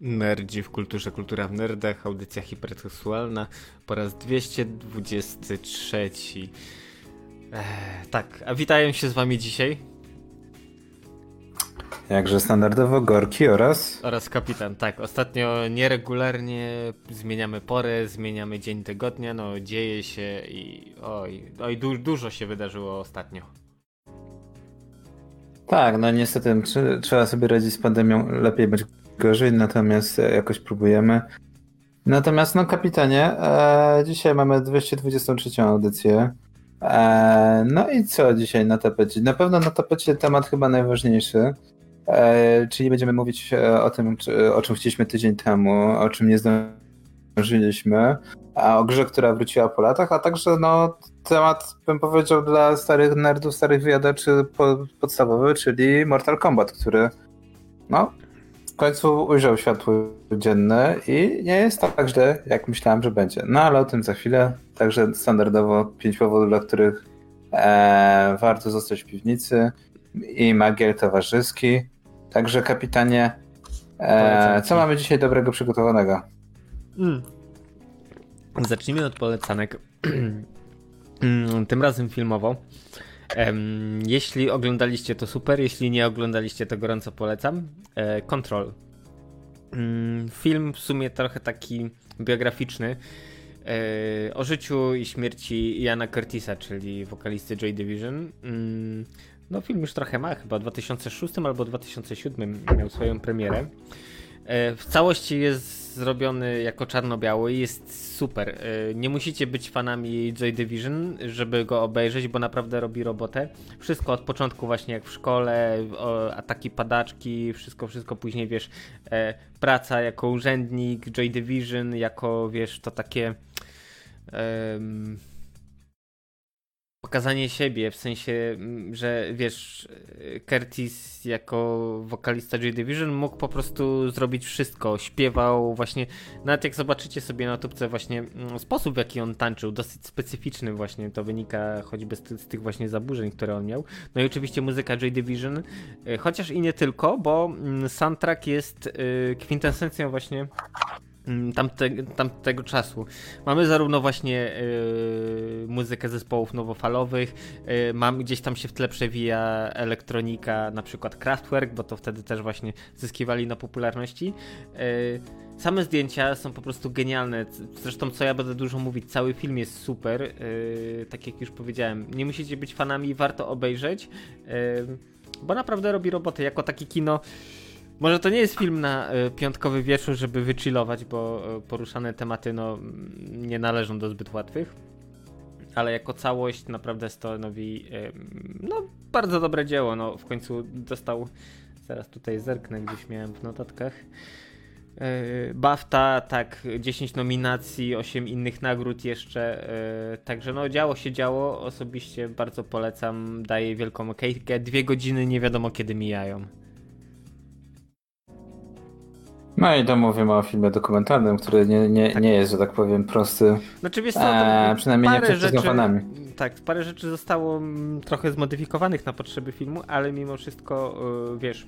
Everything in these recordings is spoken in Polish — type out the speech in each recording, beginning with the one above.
Nerdzi w kulturze, kultura w nerdach, audycja hipertekstualna po raz 223. Eee, tak, a witają się z wami dzisiaj. Jakże standardowo Gorki oraz... Oraz kapitan, tak. Ostatnio nieregularnie zmieniamy porę, zmieniamy dzień tygodnia, no dzieje się i oj, oj du dużo się wydarzyło ostatnio. Tak, no niestety trzeba sobie radzić z pandemią lepiej bądź gorzej, natomiast jakoś próbujemy. Natomiast no kapitanie, e, dzisiaj mamy 223 audycję. E, no i co dzisiaj na tapecie? Na pewno na tapecie temat chyba najważniejszy, e, czyli będziemy mówić e, o tym, czy, o czym chcieliśmy tydzień temu, o czym nie zdążyliśmy, a o grze, która wróciła po latach, a także no, temat, bym powiedział, dla starych nerdów, starych wyjadaczy podstawowy, czyli Mortal Kombat, który no, w końcu ujrzał światło dzienne i nie jest tak źle, jak myślałem, że będzie. No ale o tym za chwilę. Także standardowo pięć powodów, dla których e, warto zostać w piwnicy i magiel towarzyski. Także kapitanie, e, co mamy dzisiaj dobrego przygotowanego? Mm. Zacznijmy od polecanek. Mm, tym razem filmowo. Jeśli oglądaliście to super, jeśli nie oglądaliście to gorąco polecam. E, Control. Mm, film w sumie trochę taki biograficzny e, o życiu i śmierci Jana Curtisa, czyli wokalisty Joy Division. Mm, no film już trochę ma, chyba w 2006 albo 2007 miał swoją premierę. E, w całości jest zrobiony jako czarno-biały i jest super. E, nie musicie być fanami Joy Division, żeby go obejrzeć, bo naprawdę robi robotę. Wszystko od początku właśnie jak w szkole, ataki padaczki, wszystko, wszystko później wiesz, e, praca jako urzędnik, Joy Division, jako wiesz, to takie pokazanie siebie, w sensie, mm, że wiesz, Curtis jako wokalista Joy Division mógł po prostu zrobić wszystko. Śpiewał właśnie, nawet jak zobaczycie sobie na tubce właśnie mm, sposób w jaki on tańczył, dosyć specyficzny właśnie, to wynika choćby z, z tych właśnie zaburzeń, które on miał. No i oczywiście muzyka Joy Division, y, chociaż i nie tylko, bo mm, soundtrack jest y, kwintesencją właśnie tamte, tamtego czasu. Mamy zarówno właśnie yy, muzykę zespołów nowofalowych, yy, mam, gdzieś tam się w tle przewija elektronika, na przykład Kraftwerk, bo to wtedy też właśnie zyskiwali na popularności. Yy, same zdjęcia są po prostu genialne. Zresztą, co ja będę dużo mówić, cały film jest super. Tak jak już powiedziałem, nie musicie być fanami, warto obejrzeć, bo naprawdę robi robotę. Jako takie kino może to nie jest film na y, piątkowy wieczór, żeby wychillować, bo y, poruszane tematy no, nie należą do zbyt łatwych. Ale jako całość naprawdę stanowi y, no, bardzo dobre dzieło. No, w końcu dostał, zaraz tutaj zerknę, gdzieś miałem w notatkach. BAFTA, tak, 10 nominacji, 8 innych nagród jeszcze. Także no, działo się działo. Osobiście bardzo polecam. Daję wielką okejkę. Dwie godziny nie wiadomo kiedy mijają. No i to mówimy o filmie dokumentalnym, który nie, nie, nie jest, że tak powiem, prosty. Znaczy, wiesz co, eee, przynajmniej nie przed rzeczy, fanami. Tak, parę rzeczy zostało mm, trochę zmodyfikowanych na potrzeby filmu, ale mimo wszystko, yy, wiesz,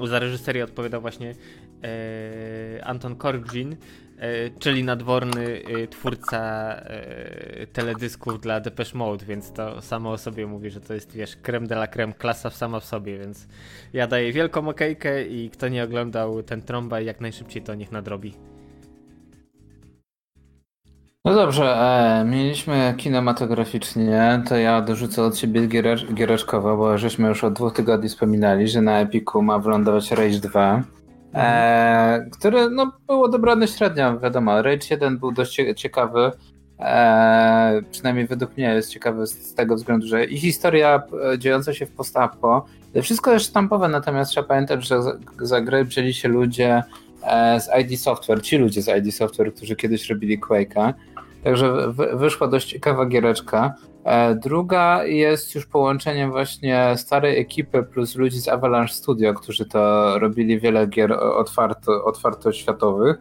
yy, za reżyserię odpowiadał właśnie yy, Anton Korgin, E, czyli nadworny e, twórca e, teledysków dla Depeche Mode, więc to samo o sobie mówi, że to jest, wiesz, creme de la creme, klasa sama w sobie, więc ja daję wielką okejkę i kto nie oglądał ten trąba jak najszybciej to niech nadrobi. No dobrze, e, mieliśmy kinematograficznie, to ja dorzucę od siebie giereczkowo, bo żeśmy już od dwóch tygodni wspominali, że na Epiku ma wylądować Rage 2. E, które no, było dobrane średnio, wiadomo. Rage 1 był dość ciekawy, e, przynajmniej według mnie jest ciekawy z tego względu, że i historia e, dziejąca się w postapo, wszystko jest sztampowe, natomiast trzeba pamiętać, że za, za grę wzięli się ludzie e, z ID Software, ci ludzie z ID Software, którzy kiedyś robili Quake'a. Także wyszła dość ciekawa giereczka. E, druga jest już połączeniem właśnie starej ekipy plus ludzi z Avalanche Studio, którzy to robili wiele gier otwarto, otwartościowych.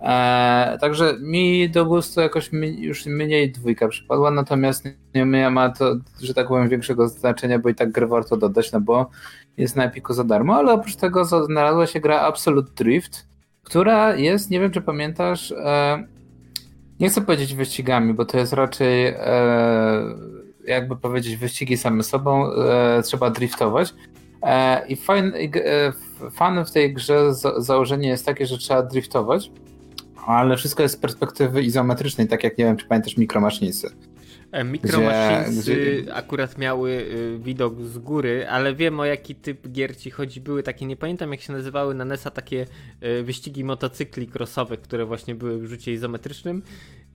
E, także mi do gustu jakoś już mniej dwójka przypadła, natomiast nie ma to, że tak powiem, większego znaczenia, bo i tak grę warto dodać, no bo jest na Epiku za darmo, ale oprócz tego znalazła się gra Absolute Drift, która jest, nie wiem czy pamiętasz, e, nie chcę powiedzieć wyścigami, bo to jest raczej e, jakby powiedzieć wyścigi same sobą, e, trzeba driftować. E, I fajn, e, fan w tej grze za, założenie jest takie, że trzeba driftować, ale wszystko jest z perspektywy izometrycznej, tak jak nie wiem, czy pamiętasz mikromaszynicy. E, Micro Machines akurat miały y, widok z góry, ale wiem o jaki typ gier ci chodzi. Były takie, nie pamiętam jak się nazywały na NESa, takie y, wyścigi motocykli crossowych, które właśnie były w rzucie izometrycznym.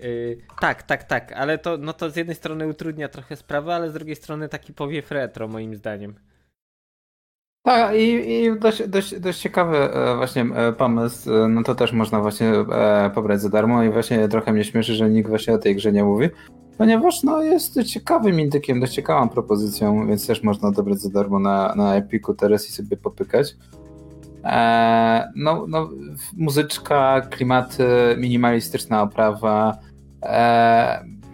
Y, tak, tak, tak, ale to, no to z jednej strony utrudnia trochę sprawę, ale z drugiej strony taki powiew retro moim zdaniem. Tak, i, i dość, dość, dość ciekawy e, właśnie e, pomysł, no to też można właśnie pobrać za darmo i właśnie trochę mnie śmieszy, że nikt właśnie o tej grze nie mówi, ponieważ no jest ciekawym indykiem, dość ciekawą propozycją, więc też można dobrać za darmo na, na Epiku teraz i sobie popykać. no, no, muzyczka, klimaty, minimalistyczna oprawa,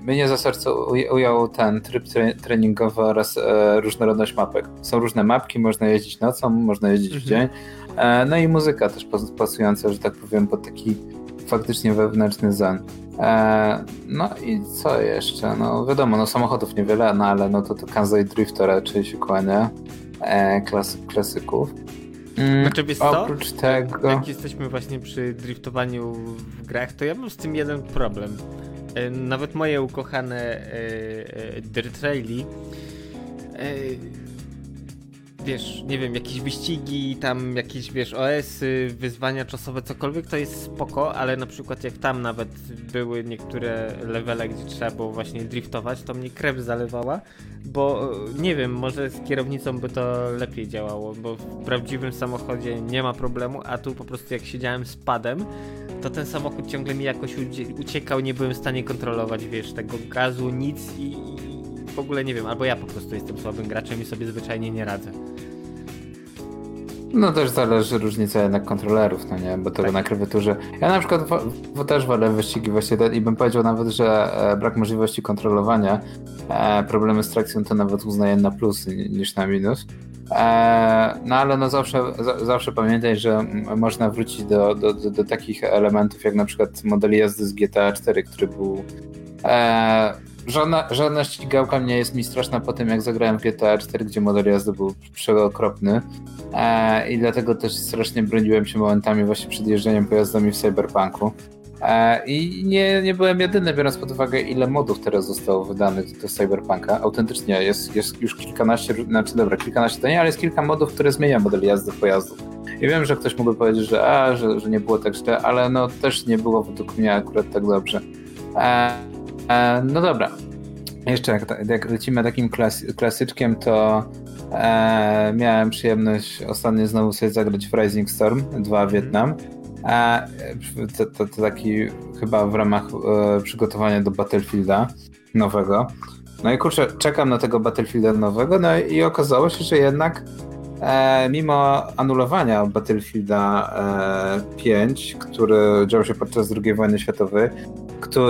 mnie za serce ujął ten tryb treningowy oraz e, różnorodność mapek. Są różne mapki, można jeździć nocą, można jeździć mhm. w dzień. E, no i muzyka też pasująca, że tak powiem, pod taki faktycznie wewnętrzny zen. E, no i co jeszcze? No wiadomo, no samochodów niewiele, no ale no to, to Kansai Drift raczej się kłania. E, klasyk, klasyków. Mm, znaczy, wiesz co? Oprócz tego... Jak jesteśmy właśnie przy driftowaniu w grach, to ja mam z tym jeden problem. E, nawet moje ukochane e, e, Dirt Rally wiesz, nie wiem, jakieś wyścigi, tam jakieś, wiesz, OS-y, wyzwania czasowe, cokolwiek, to jest spoko, ale na przykład jak tam nawet były niektóre levele, gdzie trzeba było właśnie driftować, to mnie krew zalewała, bo nie wiem, może z kierownicą by to lepiej działało, bo w prawdziwym samochodzie nie ma problemu, a tu po prostu jak siedziałem z padem, to ten samochód ciągle mi jakoś uciekał, nie byłem w stanie kontrolować, wiesz, tego gazu, nic i w ogóle nie wiem, albo ja po prostu jestem słabym graczem i sobie zwyczajnie nie radzę. No też zależy różnica jednak kontrolerów, no nie, bo to tak. na klawiaturze. Ja na przykład w, też wolę wyścigi właśnie i bym powiedział nawet, że e, brak możliwości kontrolowania, e, problemy z trakcją to nawet uznaję na plus niż na minus. E, no ale no zawsze, zawsze pamiętaj, że można wrócić do, do, do, do takich elementów jak na przykład model jazdy z GTA 4, który był żadna, żadna ścigałka mnie jest mi straszna po tym, jak zagrałem w GTA 4, gdzie model jazdy był przeokropny. E, I dlatego też strasznie broniłem się momentami właśnie przed jeżdżeniem pojazdami w Cyberpunku. E, I nie, nie byłem jedyny, biorąc pod uwagę, ile modów teraz zostało wydanych do Cyberpunka. Autentycznie jest, jest już kilkanaście, znaczy dobra, kilkanaście to nie, ale jest kilka modów, które zmienia model jazdy pojazdów. I wiem, że ktoś mógłby powiedzieć, że, a, że, że nie było tak źle, ale no też nie było według mnie akurat tak dobrze. E, e, no dobra. Jeszcze jak, jak lecimy takim klasy, klasyczkiem, to E, miałem przyjemność ostatnio znowu sobie zagrać w Rising Storm 2 Vietnam. E, to, to, to, taki chyba w ramach e, przygotowania do Battlefielda nowego. No i kurczę, czekam na tego Battlefielda nowego, no i okazało się, że jednak e, mimo anulowania Battlefielda e, 5, który dział się podczas II wojny światowej,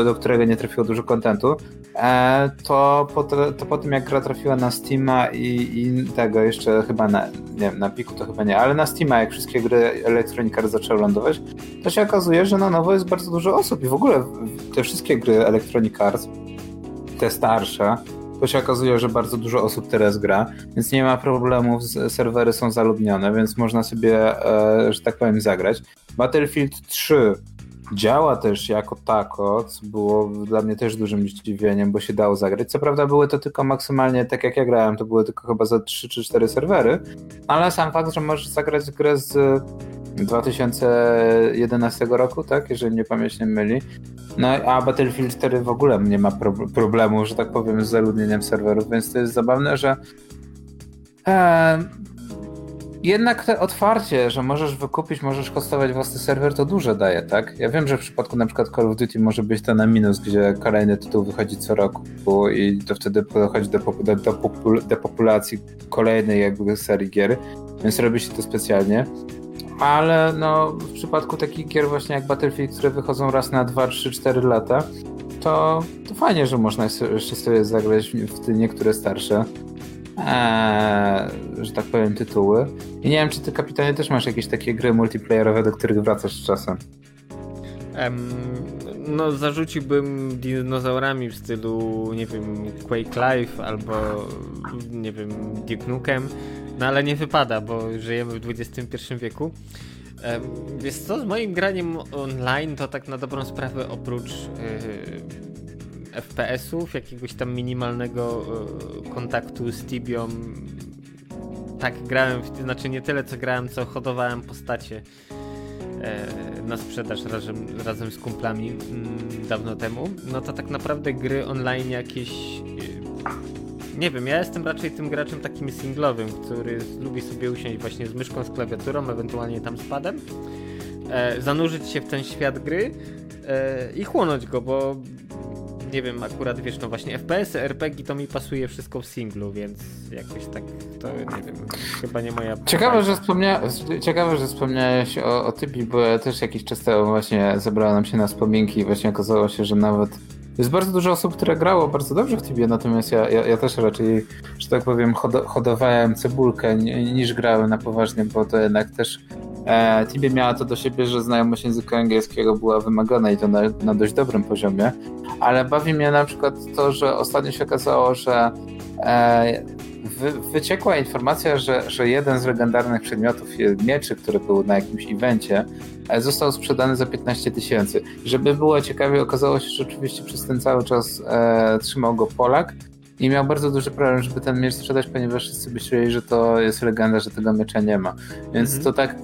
do którego nie trafiło dużo kontentu, E, to po, to po tym jak gra trafiła na Steama i, i, tego jeszcze chyba na, nie wiem, na Piku to chyba nie, ale na Steama jak wszystkie gry Electronic Arts zaczęły lądować, to się okazuje, że na nowo jest bardzo dużo osób i w ogóle te wszystkie gry Electronic Arts, te starsze, to się okazuje, że bardzo dużo osób teraz gra, więc nie ma problemów, serwery są zaludnione, więc można sobie, e, że tak powiem, zagrać. Battlefield 3 działa też jako tako, co było dla mnie też dużym zdziwieniem, bo się dało zagrać. Co prawda były to tylko maksymalnie, tak jak ja grałem, to były tylko chyba za 3 czy 4 serwery, ale sam fakt, że możesz zagrać grę z 2011 roku, tak, jeżeli nie pamięć nie myli. No a Battlefield 4 w ogóle nie ma pro problemu, że tak powiem, z zaludnieniem serwerów, więc to jest zabawne, że e, jednak te otwarcie, że możesz wykupić, możesz hostować własny serwer, to duże daje, tak? Ja wiem, że w przypadku na przykład Call of Duty może być to na minus, gdzie kolejny tytuł wychodzi co roku i to wtedy dochodzi do, do, do, do populacji kolejnej jakby serii gier, więc robi się to specjalnie. Ale no, w przypadku takich gier właśnie jak Battlefield, które wychodzą raz na 2, 3, 4 lata, to, to fajnie, że można jeszcze sobie zagrać w te niektóre starsze, ee, że tak powiem, tytuły. I nie wiem, czy ty, kapitanie, też masz jakieś takie gry multiplayerowe, do których wracasz z czasem? Um, no, zarzuciłbym dinozaurami w stylu, nie wiem, Quake Live albo, nie wiem, Duke Nukem, no ale nie wypada, bo żyjemy w XXI wieku. Wiesz co, z moim graniem online to tak na dobrą sprawę oprócz yy, FPS-ów, jakiegoś tam minimalnego yy, kontaktu z Tibią, tak grałem, w, znaczy nie tyle co grałem, co hodowałem postacie E, na sprzedaż razem, razem z kumplami mm, dawno temu, no to tak naprawdę gry online jakieś e, nie wiem, ja jestem raczej tym graczem takim singlowym, który lubi sobie usiąść właśnie z myszką, z klawiaturą, ewentualnie tam z padem, e, zanurzyć się w ten świat gry e, i chłonąć go, bo nie wiem, akurat wiesz, no właśnie FPS, RPG to mi pasuje wszystko w singlu, więc jakoś tak to nie wiem, chyba nie moja. Ciekawe, że, wspomnia... Ciekawe, że wspomniałeś o, o typie, bo ja też jakiś czas temu właśnie zebrała nam się na wspominki i właśnie okazało się, że nawet jest bardzo dużo osób, które grało bardzo dobrze w Tibie, natomiast ja, ja, ja też raczej, że tak powiem, hodowałem cebulkę niż grałem na poważnie, bo to jednak też e, Tibie miała to do siebie, że znajomość języka angielskiego była wymagana i to na, na dość dobrym poziomie, ale bawi mnie na przykład to, że ostatnio się okazało, że e, wy, wyciekła informacja, że, że jeden z legendarnych przedmiotów, mieczy, który był na jakimś evencie, został sprzedany za 15 tysięcy. Żeby było ciekawie, okazało się, że oczywiście przez ten cały czas e, trzymał go Polak i miał bardzo duży problem, żeby ten miecz sprzedać, ponieważ wszyscy myśleli, że to jest legenda, że tego miecza nie ma. Więc mm -hmm. to tak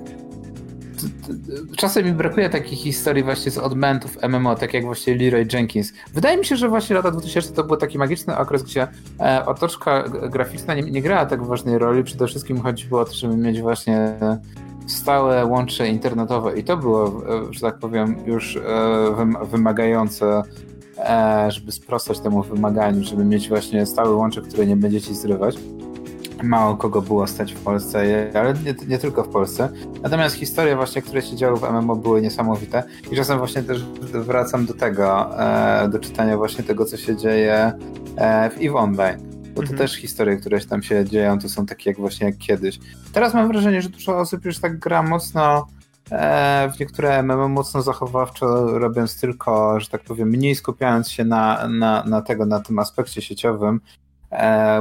czasem mi brakuje takich historii właśnie z odmentów MMO, tak jak właśnie Leroy Jenkins. Wydaje mi się, że właśnie lata 2000 to był taki magiczny okres, gdzie e, otoczka graficzna nie, nie grała tak ważnej roli. Przede wszystkim chodziło o to, żeby mieć właśnie stałe łącze internetowe i to było, e, że tak powiem, już e, wymagające e, żeby sprostać temu wymaganiu, żeby mieć właśnie stałe łącze, które nie będziecie zrywać mało kogo było stać w Polsce, ale nie, nie, tylko w Polsce. Natomiast historie właśnie, które się działy w MMO były niesamowite i czasem właśnie też wracam do tego, do czytania właśnie tego, co się dzieje w EVE Online. Bo to mhm. też historie, które się tam się dzieją, to są takie jak właśnie jak kiedyś. Teraz mam wrażenie, że dużo osób już tak gra mocno e, w niektóre MMO mocno zachowawczo, robiąc tylko, że tak powiem, mniej skupiając się na, na, na tego, na tym aspekcie sieciowym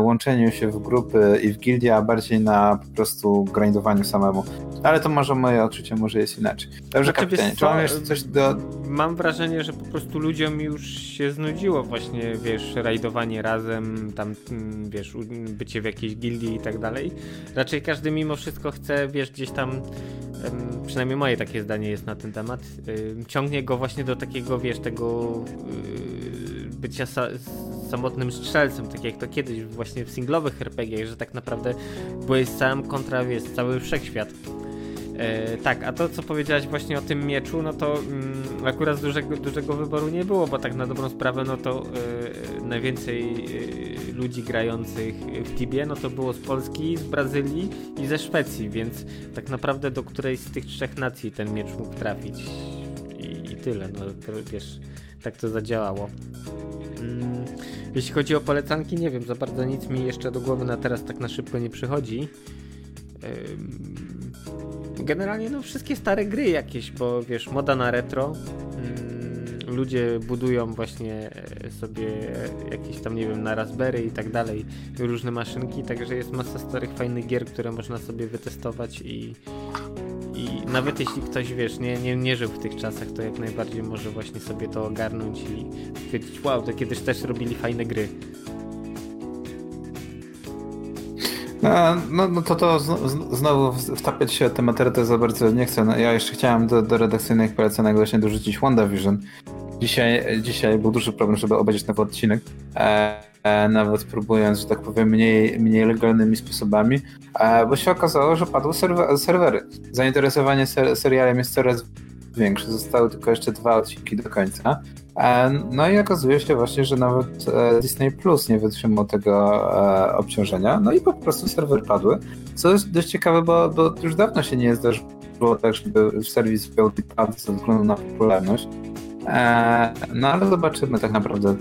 łączeniu się w grupy i w gildie, a bardziej na po prostu grindowaniu samemu. Ale to może moje odczucie może jest inaczej. Dobrze, znaczy, kapitanie, czy mam jeszcze coś do... Mam wrażenie, że po prostu ludziom już się znudziło właśnie, wiesz, rajdowanie razem, tam, mm, wiesz, bycie w jakiejś gildii i tak dalej. Raczej każdy mimo wszystko chce, wiesz, gdzieś tam przynajmniej moje takie zdanie jest na ten temat, ciągnie go właśnie do takiego, wiesz, tego y, bycia samotnym strzelcem, tak jak to kiedyś właśnie w singlowych RPG, że tak naprawdę byłeś sam kontra, wiesz, cały wszechświat. E, tak, a to co powiedziałeś właśnie o tym mieczu, no to mm, akurat dużego, dużego wyboru nie było, bo tak na dobrą sprawę, no to e, najwięcej e, ludzi grających w Tibie, no to było z Polski, z Brazylii i ze Szwecji, więc tak naprawdę do którejś z tych trzech nacji ten miecz mógł trafić i, i tyle, no to, wiesz, tak to zadziałało. Mm, jeśli chodzi o polecanki, nie wiem, za bardzo nic mi jeszcze do głowy na teraz tak na szybko nie przychodzi. Generalnie no wszystkie stare gry jakieś, bo wiesz, moda na retro. Mm, ludzie budują właśnie e, sobie jakieś tam, nie wiem, na Raspberry i tak dalej, różne maszynki, także jest masa starych, fajnych gier, które można sobie wytestować i, i nawet jeśli ktoś, wiesz, nie, nie, nie żył w tych czasach, to jak najbardziej może właśnie sobie to ogarnąć i stwierdzić, wow, to kiedyś też robili fajne gry. No, no, no to to znowu wtapiać się tę materię to za bardzo nie chcę. No, ja jeszcze chciałem do, do redakcyjnych polecanek właśnie dorzucić WandaVision. Dzisiaj, dzisiaj był duży problem, żeby obejrzeć nowy odcinek. E, nawet próbując, że tak powiem, mniej, mniej legalnymi sposobami, e, bo się okazało, że padły serwer, serwery. Zainteresowanie ser, serialem jest coraz większe. Zostały tylko jeszcze dwa odcinki do końca. E, no i okazuje się właśnie, że nawet e, Disney Plus nie wytrzymał tego e, obciążenia, no i po prostu serwer padły. Co jest dość ciekawe, bo, bo już dawno się nie zdarzyło, tak, żeby serwis był prawdy ze względu na popularność. E, no ale zobaczymy tak naprawdę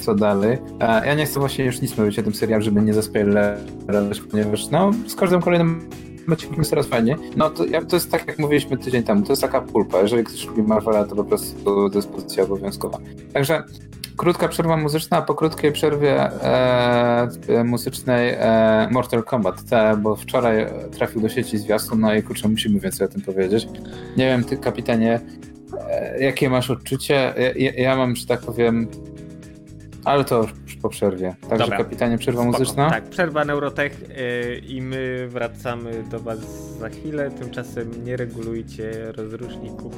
co, dalej. E, ja nie chcę właśnie już nic mówić o tym serialu, żeby nie zaspoilerować, ponieważ no z każdym kolejnym odcinkiem jest coraz fajnie. No to, to jest tak jak mówiliśmy tydzień temu, to jest taka pulpa. Jeżeli ktoś lubi Marvela, to po prostu dyspozycja obowiązkowa. Także krótka przerwa muzyczna, a po krótkiej przerwie e, muzycznej e, Mortal Kombat, te, bo wczoraj trafił do sieci zwiastun, no i kurczę, musimy więcej o tym powiedzieć. Nie wiem, ty kapitanie, jakie masz odczucie? Ja, ja, mam, że tak powiem, ale to już po przerwie. Także Dobra. kapitanie, przerwa Spoko. muzyczna? Tak, przerwa Neurotech yy, i my wracamy do was za chwilę. Tymczasem nie regulujcie rozruszników.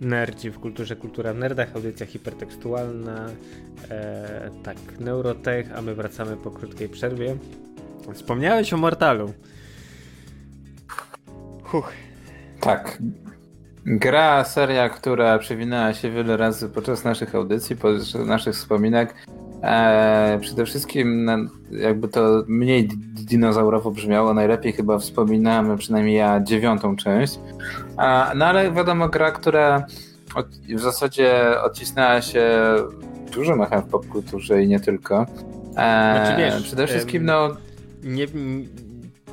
Nerdzi w kulturze, kultura w nerdach, audycja hipertekstualna, e, tak, Neurotech, a my wracamy po krótkiej przerwie. Wspomniałeś o Mortalu. Huch. Tak. Gra, seria, która przewinęła się wiele razy podczas naszych audycji, podczas naszych wspominek. E, przede wszystkim jakby to mniej dinozaurowo brzmiało, najlepiej chyba wspominałem, przynajmniej ja, dziewiątą część. E, no ale wiadomo, gra, która od, w zasadzie odcisnęła się dużo echem w popkulturze i nie tylko. E, znaczy, wiesz, przede wszystkim, no... Nie,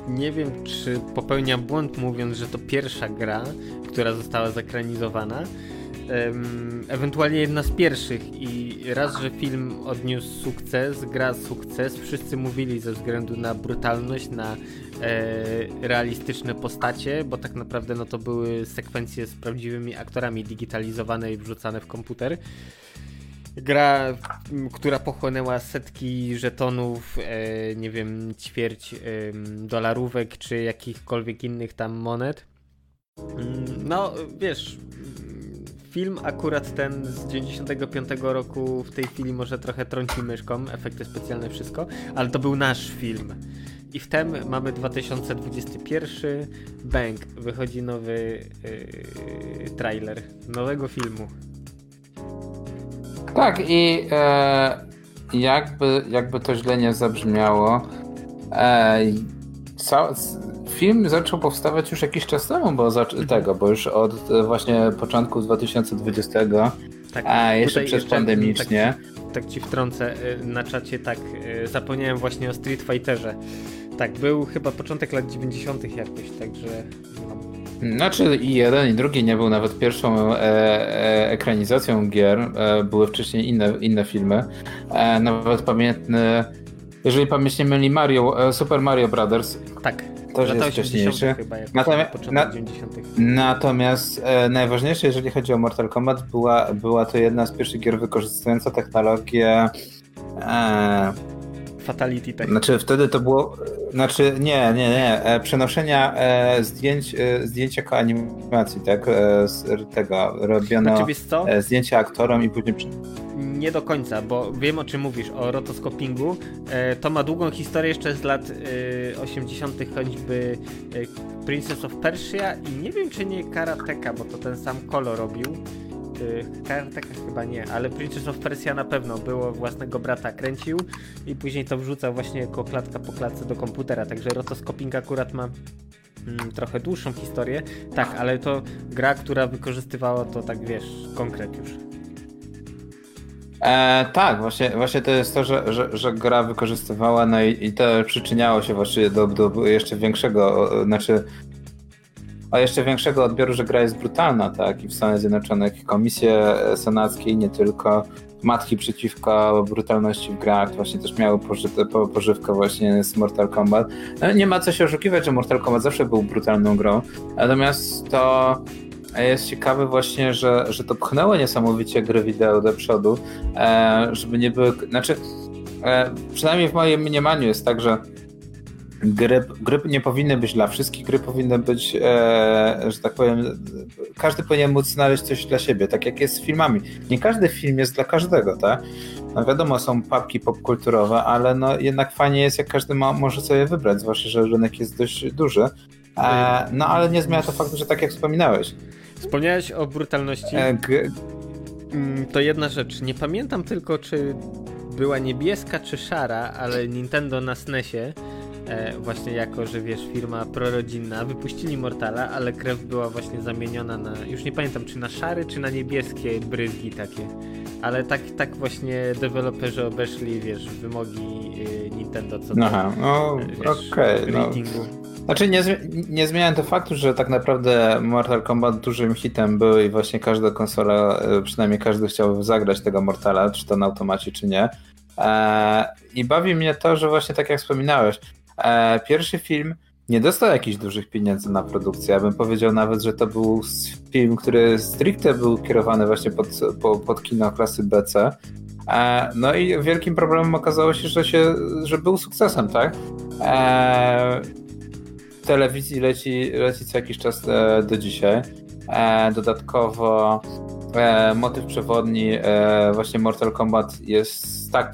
nie wiem, czy popełniam błąd mówiąc, że to pierwsza gra, która została zakranizowana. Ewentualnie jedna z pierwszych i raz, że film odniósł sukces, gra sukces, wszyscy mówili ze względu na brutalność, na e, realistyczne postacie, bo tak naprawdę no to były sekwencje z prawdziwymi aktorami digitalizowane i wrzucane w komputer. Gra, która pochłonęła setki żetonów, e, nie wiem, ćwierć e, dolarówek czy jakichkolwiek innych tam monet. Mm, no, wiesz, film akurat ten z 95 roku w tej chwili może trochę trąci myszką, efekty specjalne, wszystko, ale to był nasz film. I wtem mamy 2021, bang, wychodzi nowy yy, trailer nowego filmu. Tak i e, jakby, jakby to źle nie zabrzmiało, e, film zaczął powstawać już jakiś czas temu, bo mhm. tego, bo już od e, właśnie początku 2020, tak, a jeszcze przez pandemicznie. Tak, tak ci wtrącę e, na czacie, tak, e, zapomniałem właśnie o Street Fighterze. Tak, był chyba początek lat 90. jakoś, także znaczy i jeden i drugi nie był nawet pierwszą e, e, ekranizacją gier. E, były wcześniej inne, inne filmy. Nawet pamiętny, jeżeli pamięć nie myli, Mario, Super Mario Brothers. Tak. Też jest wcześniejszy. Chyba, natomiast, na, natomiast e, najważniejsze, jeżeli chodzi o Mortal Kombat, była, była to jedna z pierwszych gier wykorzystująca technologię Fatality tak. Znaczy wtedy to było, znaczy nie, nie, nie, e, przenoszenia e, zdjęć, e, zdjęć jako animacji, tak, z tego robiono znaczy, zdjęcia aktorom i później nie do końca, bo wiem o czym mówisz, o rotoskopingu. To ma długą historię jeszcze z lat 80. choćby Princess of Persia i nie wiem czy nie Karateka, bo to ten sam Kolo robił. Karateka chyba nie, ale Princess of Persia na pewno było własnego brata kręcił i później to wrzucał właśnie jako klatka po klatce do komputera, także rotoskoping akurat ma mm, trochę dłuższą historię. Tak, ale to gra, która wykorzystywała to tak wiesz, konkret już. E, tak, właśnie, właśnie to jest to, że, że, że gra wykorzystywała, no i, i to przyczyniało się właściwie do, do jeszcze większego, znaczy a jeszcze większego odbioru, że gra jest brutalna, tak? I w Stanach Zjednoczonych komisje senackie i nie tylko matki przeciwko brutalności w grach właśnie też miały po, pożywkę właśnie z Mortal Kombat. No, nie ma co się oszukiwać, że Mortal Kombat zawsze był brutalną grą, natomiast to jest ciekawe właśnie, że, że to pchnęło niesamowicie gry wideo do przodu, e, żeby nie były, znaczy e, przynajmniej w moim mniemaniu jest tak, że Gry, gry nie powinny być dla wszystkich, gry powinny być, e, że tak powiem, każdy powinien móc znaleźć coś dla siebie, tak jak jest z filmami. Nie każdy film jest dla każdego, tak? No wiadomo, są papki popkulturowe, ale no jednak fajnie jest, jak każdy ma, może sobie wybrać, zwłaszcza, że rynek jest dość duży. E, no ale nie zmienia to faktu, że tak jak wspominałeś. Wspomniałeś o brutalności. E, g- mm, to jedna rzecz. Nie pamiętam tylko, czy była niebieska czy szara, ale Nintendo na SNESie e, właśnie jako, że wiesz, firma prorodzinna, wypuścili Mortala, ale krew była właśnie zamieniona na, już nie pamiętam, czy na szary, czy na niebieskie bryzgi takie. Ale tak, tak właśnie deweloperzy obeszli, wiesz, wymogi y, Nintendo co do Aha, no, okej, okay, no. Znaczy nie, nie zmienia to faktu, że tak naprawdę Mortal Kombat dużym hitem był i właśnie każda konsola, e, przynajmniej każdy chciał zagrać tego Mortala, czy to na automacie, czy nie. Eee, I bawi mnie to, że właśnie tak jak wspominałeś, E, pierwszy film nie dostał jakichś dużych pieniędzy na produkcję. Ja bym powiedział nawet, że to był film, który stricte był kierowany właśnie pod, pod kino klasy BC. E, no i wielkim problemem okazało się, że, się, że był sukcesem, tak? E, w telewizji leci, leci co jakiś czas do dzisiaj. E, dodatkowo e, motyw przewodni e, właśnie Mortal Kombat jest tak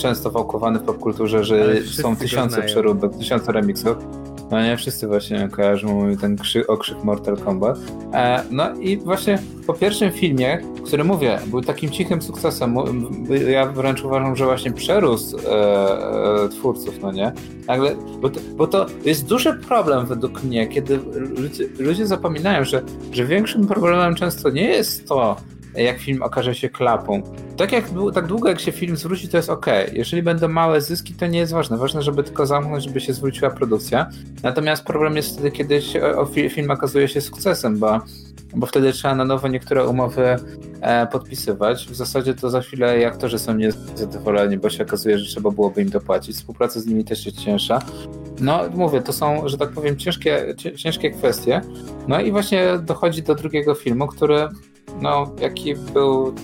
często wałkowany w popkulturze, że są tysiące przeróbek, tysiące remixów. No nie, wszyscy właśnie kojarzą ten krzyk, okrzyk Mortal Kombat. E, no i właśnie po pierwszym filmie, który mówię, był takim cichym sukcesem, ja wręcz uważam, że właśnie przerósł e, e, twórców, no nie? Nagle, bo to, bo to jest duży problem według mnie, kiedy ludzie, ludzie zapominają, że, że większym problemem często nie jest to, jak film okaże się klapą. Tak, jak, tak długo jak się film zwróci, to jest ok. Jeżeli będą małe zyski, to nie jest ważne. Ważne, żeby tylko zamknąć, żeby się zwróciła produkcja. Natomiast problem jest wtedy, kiedy film okazuje się sukcesem, bo, bo wtedy trzeba na nowo niektóre umowy e, podpisywać. W zasadzie to za chwilę aktorzy są niezadowoleni, bo się okazuje, że trzeba byłoby im dopłacić. Współpraca z nimi też jest cięższa. No, mówię, to są, że tak powiem, ciężkie, ciężkie kwestie. No i właśnie dochodzi do drugiego filmu, który no, jaki był,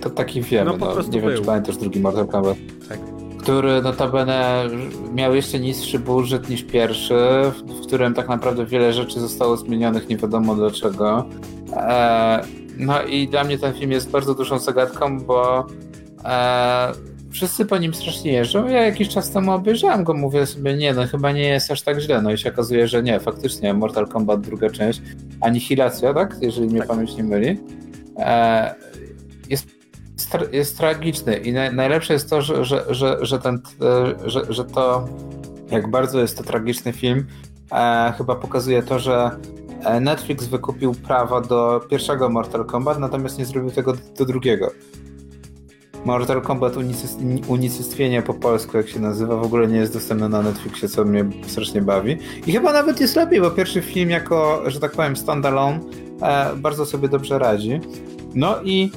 to taki wiemy. No, po no, nie wiem, czy pamiętasz drugi Mortal Kombat. Tak. Który notabene miał jeszcze niższy budżet niż pierwszy, w którym tak naprawdę wiele rzeczy zostało zmienionych, nie wiadomo dlaczego. E, no i dla mnie ten film jest bardzo dużą zagadką, bo e, wszyscy po nim strasznie jeżdżą. Ja jakiś czas temu obejrzałem go, mówię sobie, nie, no chyba nie jest aż tak źle. No i się okazuje, że nie, faktycznie Mortal Kombat druga część, Anihilacja, tak? Jeżeli mnie tak. pamięć nie myli. E, jest, jest tragiczny i najlepsze jest to, że, że, że, że, ten, e, że, że to, jak bardzo jest to tragiczny film, e, chyba pokazuje to, że Netflix wykupił prawa do pierwszego Mortal Kombat, natomiast nie zrobił tego do drugiego. Mortal Kombat Unicestwienie po polsku, jak się nazywa, w ogóle nie jest dostępne na Netflixie, co mnie strasznie bawi. I chyba nawet jest lepiej, bo pierwszy film jako, że tak powiem, standalone bardzo sobie dobrze radzi. No i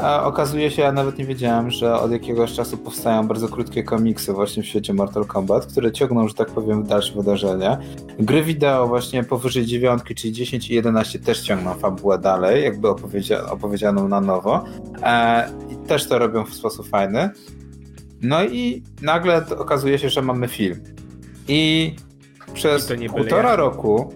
e, okazuje się, ja nawet nie wiedziałem, że od jakiegoś czasu powstają bardzo krótkie komiksy właśnie w świecie Mortal Kombat, które ciągną, że tak powiem, dalsze wydarzenia. Gry wideo właśnie powyżej dziewiątki, czyli 10 i 11 też ciągną fabułę dalej, jakby opowiedzia opowiedzianą na nowo. E, I też to robią w sposób fajny. No i nagle okazuje się, że mamy film. I przez I półtora roku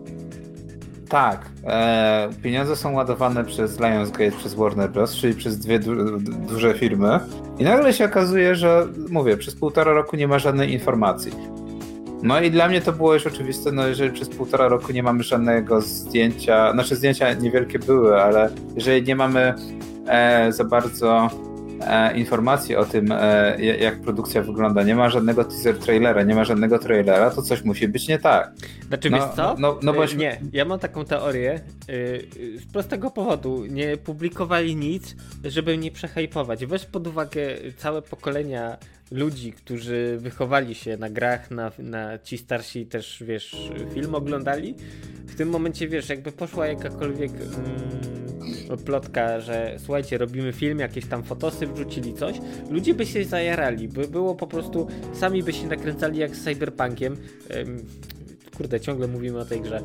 tak. E, pieniądze są ładowane przez Lionsgate, przez Warner Bros., czyli przez dwie du duże firmy. I nagle się okazuje, że mówię, przez półtora roku nie ma żadnej informacji. No i dla mnie to było już oczywiste, no jeżeli przez półtora roku nie mamy żadnego zdjęcia, znaczy zdjęcia niewielkie były, ale jeżeli nie mamy e, za bardzo informacji o tym, e, jak produkcja wygląda, nie ma żadnego teaser trailera, nie ma żadnego trailera, to coś musi być nie tak. Znaczy, no, wiesz co? No, no, no Nie, ja mam taką teorię z prostego powodu. Nie publikowali nic, żeby nie przehajpować. Weź pod uwagę całe pokolenia ludzi, którzy wychowali się na grach, na, na ci starsi też, wiesz, film oglądali. W tym momencie, wiesz, jakby poszła jakakolwiek mm, plotka, że słuchajcie, robimy film, jakieś tam fotosy wrzucili coś, ludzie by się zajarali, by było po prostu, sami by się nakręcali jak z Cyberpunkiem. Kurde, ciągle mówimy o tej grze. E,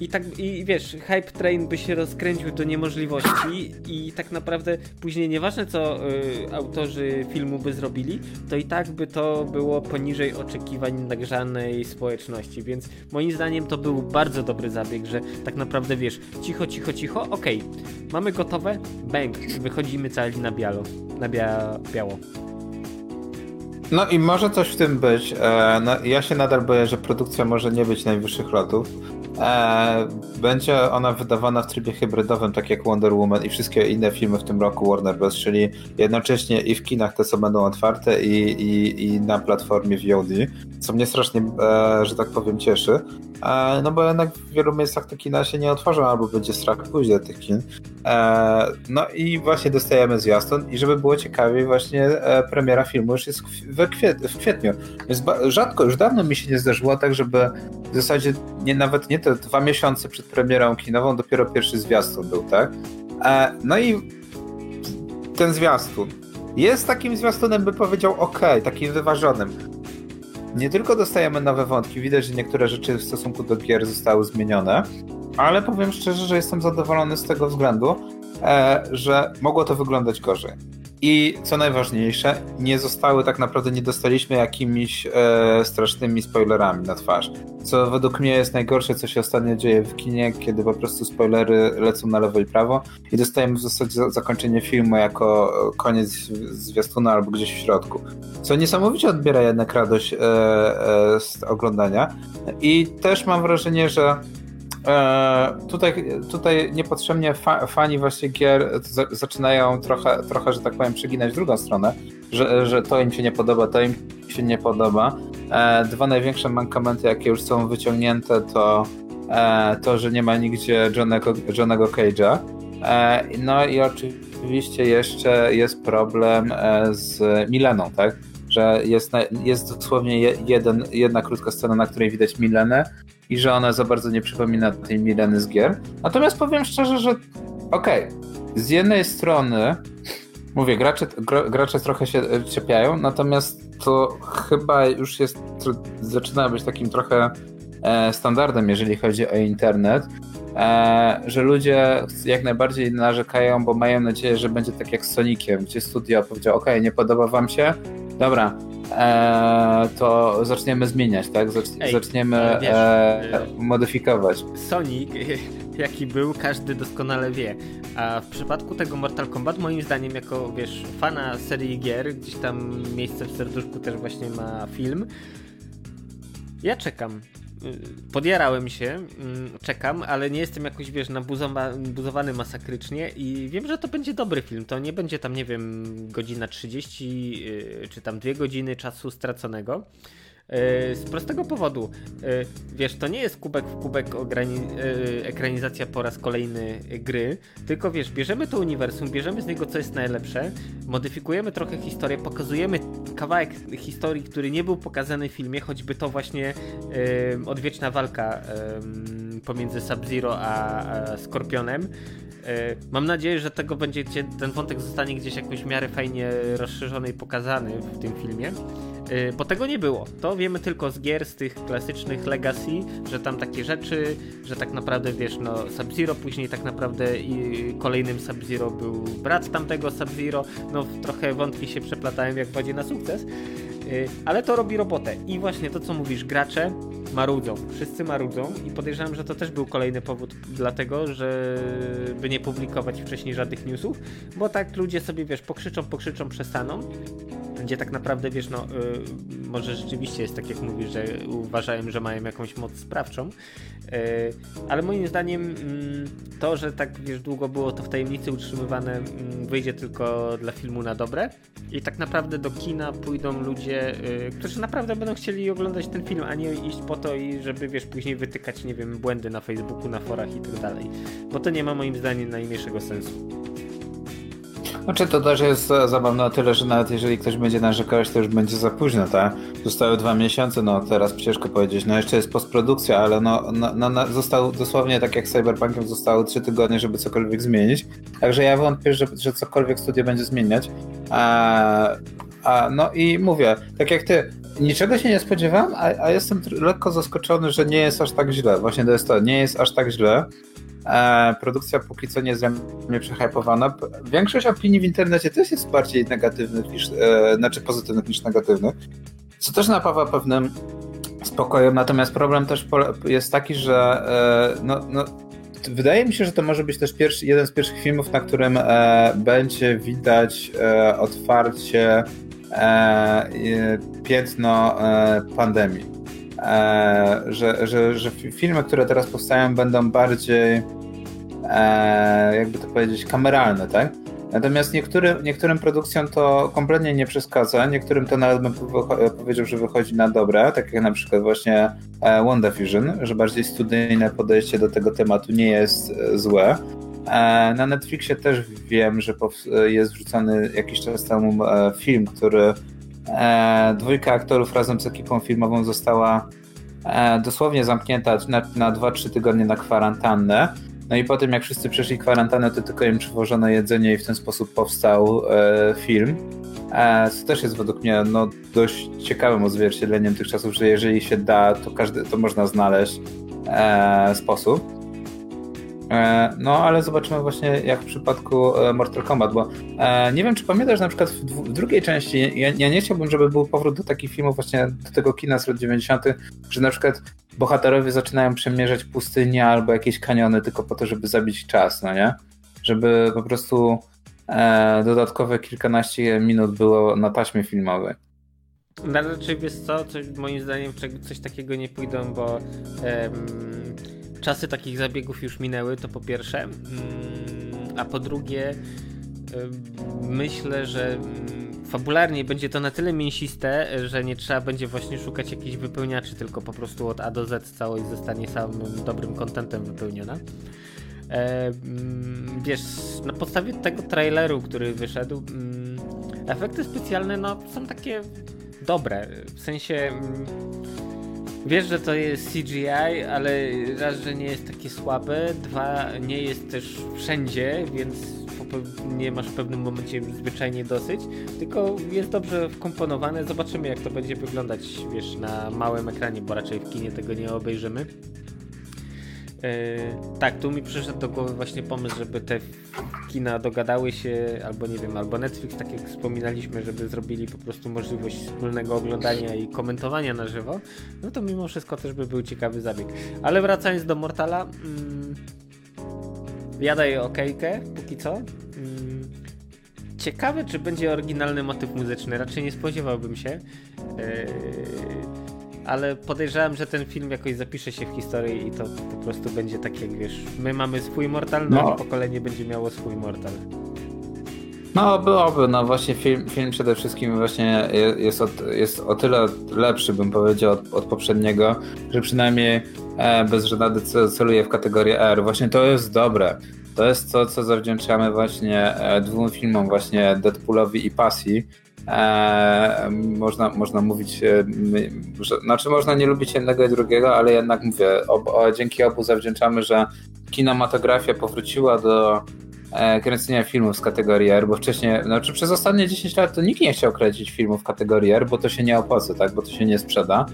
I tak, i wiesz, hype train by się rozkręcił do niemożliwości i tak naprawdę później nieważne co y, autorzy filmu by zrobili, to i tak by to było poniżej oczekiwań nagrzanej społeczności, więc moim zdaniem to był bardzo dobry zabieg, że tak naprawdę wiesz, cicho, cicho, cicho, okej, okay, mamy gotowe, bang, wychodzimy cali na biało, na bia biało. No i może coś w tym być. E, no, ja się nadal boję, że produkcja może nie być najwyższych lotów. E, będzie ona wydawana w trybie hybrydowym, tak jak Wonder Woman i wszystkie inne filmy w tym roku Warner Bros., czyli jednocześnie i w kinach te, co będą otwarte, i, i, i na platformie VOD, co mnie strasznie, e, że tak powiem, cieszy. E, no bo jednak w wielu miejscach te kina się nie otworzą, albo będzie strach pójść do tych kin. E, no i właśnie dostajemy zwiastun i żeby było ciekawiej, właśnie e, premiera filmu już jest w, kwiet w kwietniu. Jest rzadko, już dawno mi się nie zdarzyło tak, żeby w zasadzie nie, nawet nie te dwa miesiące przed premierą kinową dopiero pierwszy zwiastun był, tak? No i ten zwiastun jest takim zwiastunem, by powiedział ok, takim wyważonym nie tylko dostajemy nowe wątki, widać, że niektóre rzeczy w stosunku do gier zostały zmienione, ale powiem szczerze, że jestem zadowolony z tego względu, e, że mogło to wyglądać gorzej. I co najważniejsze, nie zostały tak naprawdę, nie dostaliśmy jakimiś e, strasznymi spoilerami na twarz. Co według mnie jest najgorsze, co się ostatnio dzieje w kinie, kiedy po prostu spoilery lecą na lewo i prawo i dostajemy w zasadzie zakończenie filmu jako koniec zwiastuna albo gdzieś w środku. Co niesamowicie odbiera jednak radość e, e, z oglądania. I też mam wrażenie, że E, tutaj, tutaj niepotrzebnie fa, fani właśnie gier zaczynają trochę, trochę, że tak powiem, przyginać w drugą stronę, że, że to im się nie podoba, to im się nie podoba. E, dwa największe mankamenty, jakie już są wyciągnięte, to e, to, że nie ma nigdzie Johnego, Johnego Cage'a. No i oczywiście jeszcze jest problem z Mileną, tak? Że jest, jest dosłownie jeden, jedna krótka scena, na której widać Milenę, i że ona za bardzo nie przypomina tej Mileny z gier. Natomiast powiem szczerze, że okej, okay, z jednej strony mówię, gracze, gracze trochę się czepiają, natomiast to chyba już jest, zaczyna być takim trochę e, standardem, jeżeli chodzi o internet, e, że ludzie jak najbardziej narzekają, bo mają nadzieję, że będzie tak jak z Soniciem, gdzie studio powiedział, ok, nie podoba wam się? Dobra, e, to zaczniemy zmieniać, tak? Ej, zaczniemy wiesz, e, modyfikować. Sonic, jaki był, każdy doskonale wie. A w przypadku tego Mortal Kombat, moim zdaniem, jako wiesz, fana serii gier, gdzieś tam miejsce w serduszku też właśnie ma film. Ja czekam. Y, podjarałem się, mm, czekam, ale nie jestem jakoś, wiesz, nabuzowany masakrycznie i wiem, że to będzie dobry film. To nie będzie tam, nie wiem, godzina 30 y, czy tam dwie godziny czasu straconego. E, z prostego powodu, e, wiesz, to nie jest kubek w kubek e, ekranizacja po raz kolejny gry, tylko wiesz, bierzemy to uniwersum, bierzemy z niego co jest najlepsze, modyfikujemy trochę historię, pokazujemy kawałek historii, który nie był pokazany w filmie, choćby to właśnie odwieczna walka pomiędzy Sub-Zero a, a Skorpionem. Mam nadzieję, że tego będzie, ten wątek zostanie gdzieś jakoś w miarę fajnie rozszerzony i pokazany w tym filmie. Y, bo tego nie było. To wiemy tylko z gier, z tych klasycznych Legacy, że tam takie rzeczy, że tak naprawdę wiesz, no Sub-Zero, później tak naprawdę i kolejnym Sub-Zero był brat tamtego Sub-Zero. No trochę wątki się przeplatają jak wodzie na sukces. Y, ale to robi robotę. I właśnie to, co mówisz, gracze marudzą. Wszyscy marudzą i podejrzewam, że to też był kolejny powód dlatego, żeby nie publikować wcześniej żadnych newsów, bo tak ludzie sobie, wiesz, pokrzyczą, pokrzyczą, przestaną gdzie tak naprawdę, wiesz, no, y, może rzeczywiście jest tak, jak mówisz, że uważają, że mają jakąś moc sprawczą, ale moim zdaniem mm, to, że tak, wiesz, długo było to w tajemnicy utrzymywane, mm, wyjdzie tylko dla filmu na dobre i tak naprawdę do kina pójdą ludzie, y, którzy naprawdę będą chcieli oglądać ten film, a nie iść po to i żeby, wiesz, później wytykać, nie wiem, błędy na Facebooku, na forach i tak dalej, bo to nie ma moim zdaniem najmniejszego sensu. Znaczy to też jest zabawne o tyle, że nawet jeżeli ktoś będzie narzekać, to już będzie za późno, tak? Zostały dwa miesiące, no teraz ciężko powiedzieć. No jeszcze jest postprodukcja, ale no, no, no, no został dosłownie tak jak z Cyberpunkiem zostało trzy tygodnie, żeby cokolwiek zmienić. Także ja wątpię, że, że cokolwiek studio będzie zmieniać. A, a, no i mówię, tak jak ty, niczego się nie spodziewam, a, a jestem lekko zaskoczony, że nie jest aż tak źle. Właśnie to jest to, nie jest aż tak źle. E, produkcja póki co nie jest mnie przehypowana. Większość opinii w internecie też jest bardziej negatywnych niż, e, znaczy pozytywnych niż negatywnych, co też napawa pewnym spokojem, natomiast problem też jest taki, że e, no, no, wydaje mi się, że to może być też pierwszy, jeden z pierwszych filmów, na którym e, będzie widać e, otwarcie e, piętno pandemii e, że, że, że filmy, które teraz powstają, będą bardziej, e, jakby to powiedzieć, kameralne, tak? Natomiast niektórym, niektórym produkcjom to kompletnie nie przeszkadza, niektórym to nawet bym powiedział, że wychodzi na dobre, tak jak na przykład właśnie e, WandaVision, że bardziej studyjne podejście do tego tematu nie jest e, złe. E, na Netflixie też wiem, że jest wrzucony jakiś czas temu film, który dwójka aktorów razem z ekipą filmową została dosłownie zamknięta na, na 2-3 tygodnie na kwarantannę. No i po tym, jak wszyscy przeszli kwarantannę, to tylko im przywożono jedzenie i w ten sposób powstał e, film. E, co też jest według mnie no, dość ciekawym odzwierciedleniem tych czasów, że jeżeli się da, to, każdy, to można znaleźć e, sposób. E, no, ale zobaczymy właśnie jak w przypadku e, Mortal Kombat, bo e, nie wiem, czy pamiętasz na przykład w, drugiej części, ja, ja, nie chciałbym, żeby był powrót do takich filmów właśnie do tego kina z lat 90., że na przykład bohaterowie zaczynają przemierzać pustynię albo jakieś kaniony tylko po to, żeby zabić czas, no nie? Żeby po prostu e, dodatkowe kilkanaście minut było na taśmie filmowej. Raczej wiesz co, coś, moim zdaniem coś takiego nie pójdą, bo em, czasy takich zabiegów już minęły, to po pierwsze, mm, a po drugie myślę, że mm, fabularnie będzie to na tyle mięsiste, że nie trzeba będzie właśnie szukać jakichś wypełniaczy, tylko po prostu od A do Z całość zostanie samym dobrym kontentem wypełniona. E, mm, wiesz, na podstawie tego traileru, który wyszedł, efekty specjalne no, są takie dobre. W sensie Wiesz, że to jest CGI, ale raz, że nie jest takie słabe, dwa, nie jest też wszędzie, więc nie masz w pewnym momencie zwyczajnie dosyć, tylko jest dobrze wkomponowane. Zobaczymy, jak to będzie wyglądać, wiesz, na małym ekranie, bo raczej w kinie tego nie obejrzymy. Yy, tak, tu mi przyszedł do głowy właśnie pomysł, żeby te kina dogadały się, albo nie wiem, albo Netflix, tak jak wspominaliśmy, żeby zrobili po prostu możliwość wspólnego oglądania i komentowania na żywo, no to mimo wszystko też by był ciekawy zabieg. Ale wracając do Mortala, mm, ja daję okejkę póki co. Mm, ciekawe, czy będzie oryginalny motyw muzyczny, raczej nie spodziewałbym się. Yy, ale podejrzewam, że ten film jakoś zapisze się w historii i to po prostu będzie tak jak wiesz, my mamy swój Mortal, no, no. pokolenie będzie miało swój Mortal. No byłoby, no właśnie film, film przede wszystkim właśnie jest, od, jest o tyle lepszy bym powiedział od, od poprzedniego, że przynajmniej e, bez żadnego celuje w kategorię R. Właśnie to jest dobre. To jest to, co zawdzięczamy właśnie e, dwóm filmom, właśnie Deadpoolowi i Pasji, E, można, można mówić, e, że, znaczy można nie lubić jednego i drugiego, ale jednak mówię, ob, dzięki obu zawdzięczamy, że kinematografia powróciła do kręcenia filmów z kategorii R, bo wcześniej, znaczy przez ostatnie 10 lat to nikt nie chciał kręcić filmów w kategorii R, bo to się nie opłaca, tak, bo to się nie sprzeda.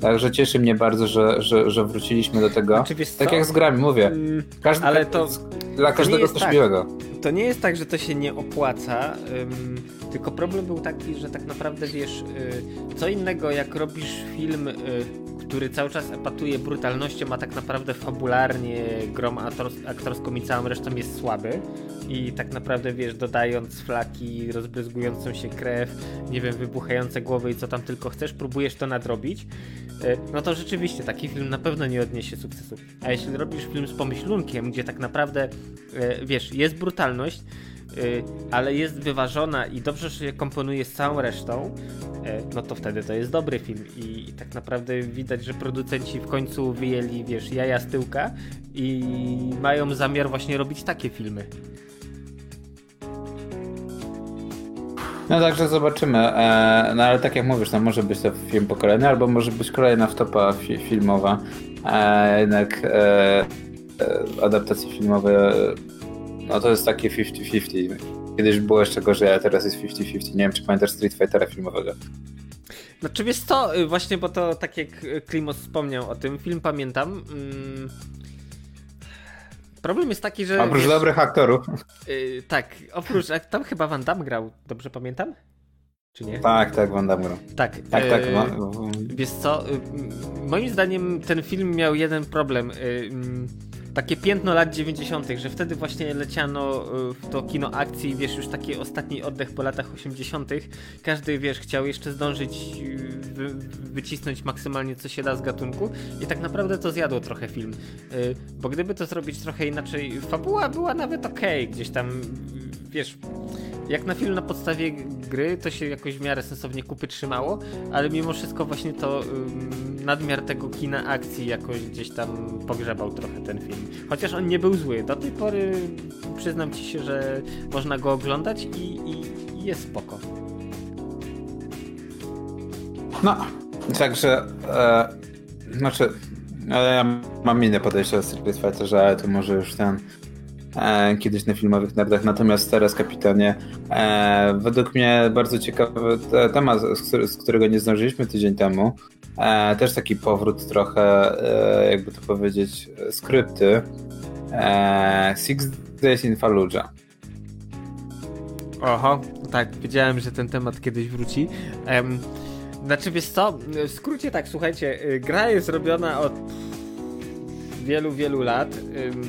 Także cieszy mnie bardzo, że, że, że wróciliśmy do tego. Znaczy, tak jak z grami, mówię. Mm, każdy, ale to dla każdego coś tak. miłego. To nie jest tak, że to się nie opłaca. Tylko problem był taki, że tak naprawdę wiesz, y, co innego jak robisz film, y, który cały czas epatuje brutalnością, a tak naprawdę fabularnie, grom aktorską i całą resztą jest słaby i tak naprawdę wiesz, dodając flaki, rozbryzgującą się krew, nie wiem, wybuchające głowy i co tam tylko chcesz, próbujesz to nadrobić, y, no to rzeczywiście taki film na pewno nie odniesie sukcesu. A jeśli robisz film z pomyślunkiem, gdzie tak naprawdę wiesz, jest brutalność, ale jest wyważona i dobrze się komponuje z całą resztą, y, no to wtedy to jest dobry film i, tak naprawdę widać, że producenci w końcu wyjęli, wiesz, jaja z tyłka i mają zamiar właśnie robić takie filmy. No także zobaczymy. E, no ale tak jak mówisz, no może być to film pokolenia, albo może być kolejna wtopa fi filmowa. E, jednak e adaptacje filmowe no to jest takie 50-50. Kiedyś było jeszcze gorzej, a teraz jest 50-50. Nie wiem, czy pamiętasz Street Fightera filmowego. Znaczy wiesz co, y, właśnie bo to tak jak Klimos wspomniał o tym, film pamiętam. Mm, problem jest taki, że... Oprócz wiesz, dobrych aktorów. Yy, tak, oprócz, tam chyba Van Damme grał, dobrze pamiętam? Czy nie? Tak, tak, Van Damme grał. Tak, tak, tak. Yy, wiesz co, yy, moim zdaniem ten film miał jeden problem. Yy, takie piętno lat 90., że wtedy właśnie leciano y, w to kino akcji, wiesz, już taki ostatni oddech po latach 80., każdy, wiesz, chciał jeszcze zdążyć wy, wycisnąć maksymalnie co się da z gatunku i tak naprawdę to zjadło trochę film. Y, bo gdyby to zrobić trochę inaczej, fabuła była nawet okej, okay, gdzieś tam, wiesz jak na film na podstawie gry, to się jakoś w miarę sensownie kupy trzymało, ale mimo wszystko właśnie to um, nadmiar tego kina akcji jakoś gdzieś tam pogrzebał trochę ten film. Chociaż on nie był zły. Do tej pory przyznam ci się, że można go oglądać i, i, i jest spoko. No, także e, znaczy, ale ja mam inne podejście do Street Fighterze, ale to może już ten e, kiedyś na filmowych nerdach. Natomiast teraz, kapitanie, e, według mnie bardzo ciekawy temat, z, którego nie zdążyliśmy tydzień temu. E, też taki powrót trochę, jakby to powiedzieć, skrypty. Six Days in Fallujah. Oho, tak, wiedziałem, że ten temat kiedyś wróci. Um, znaczy, wiesz co, w skrócie tak, słuchajcie, y, gra jest robiona od wielu, wielu lat um,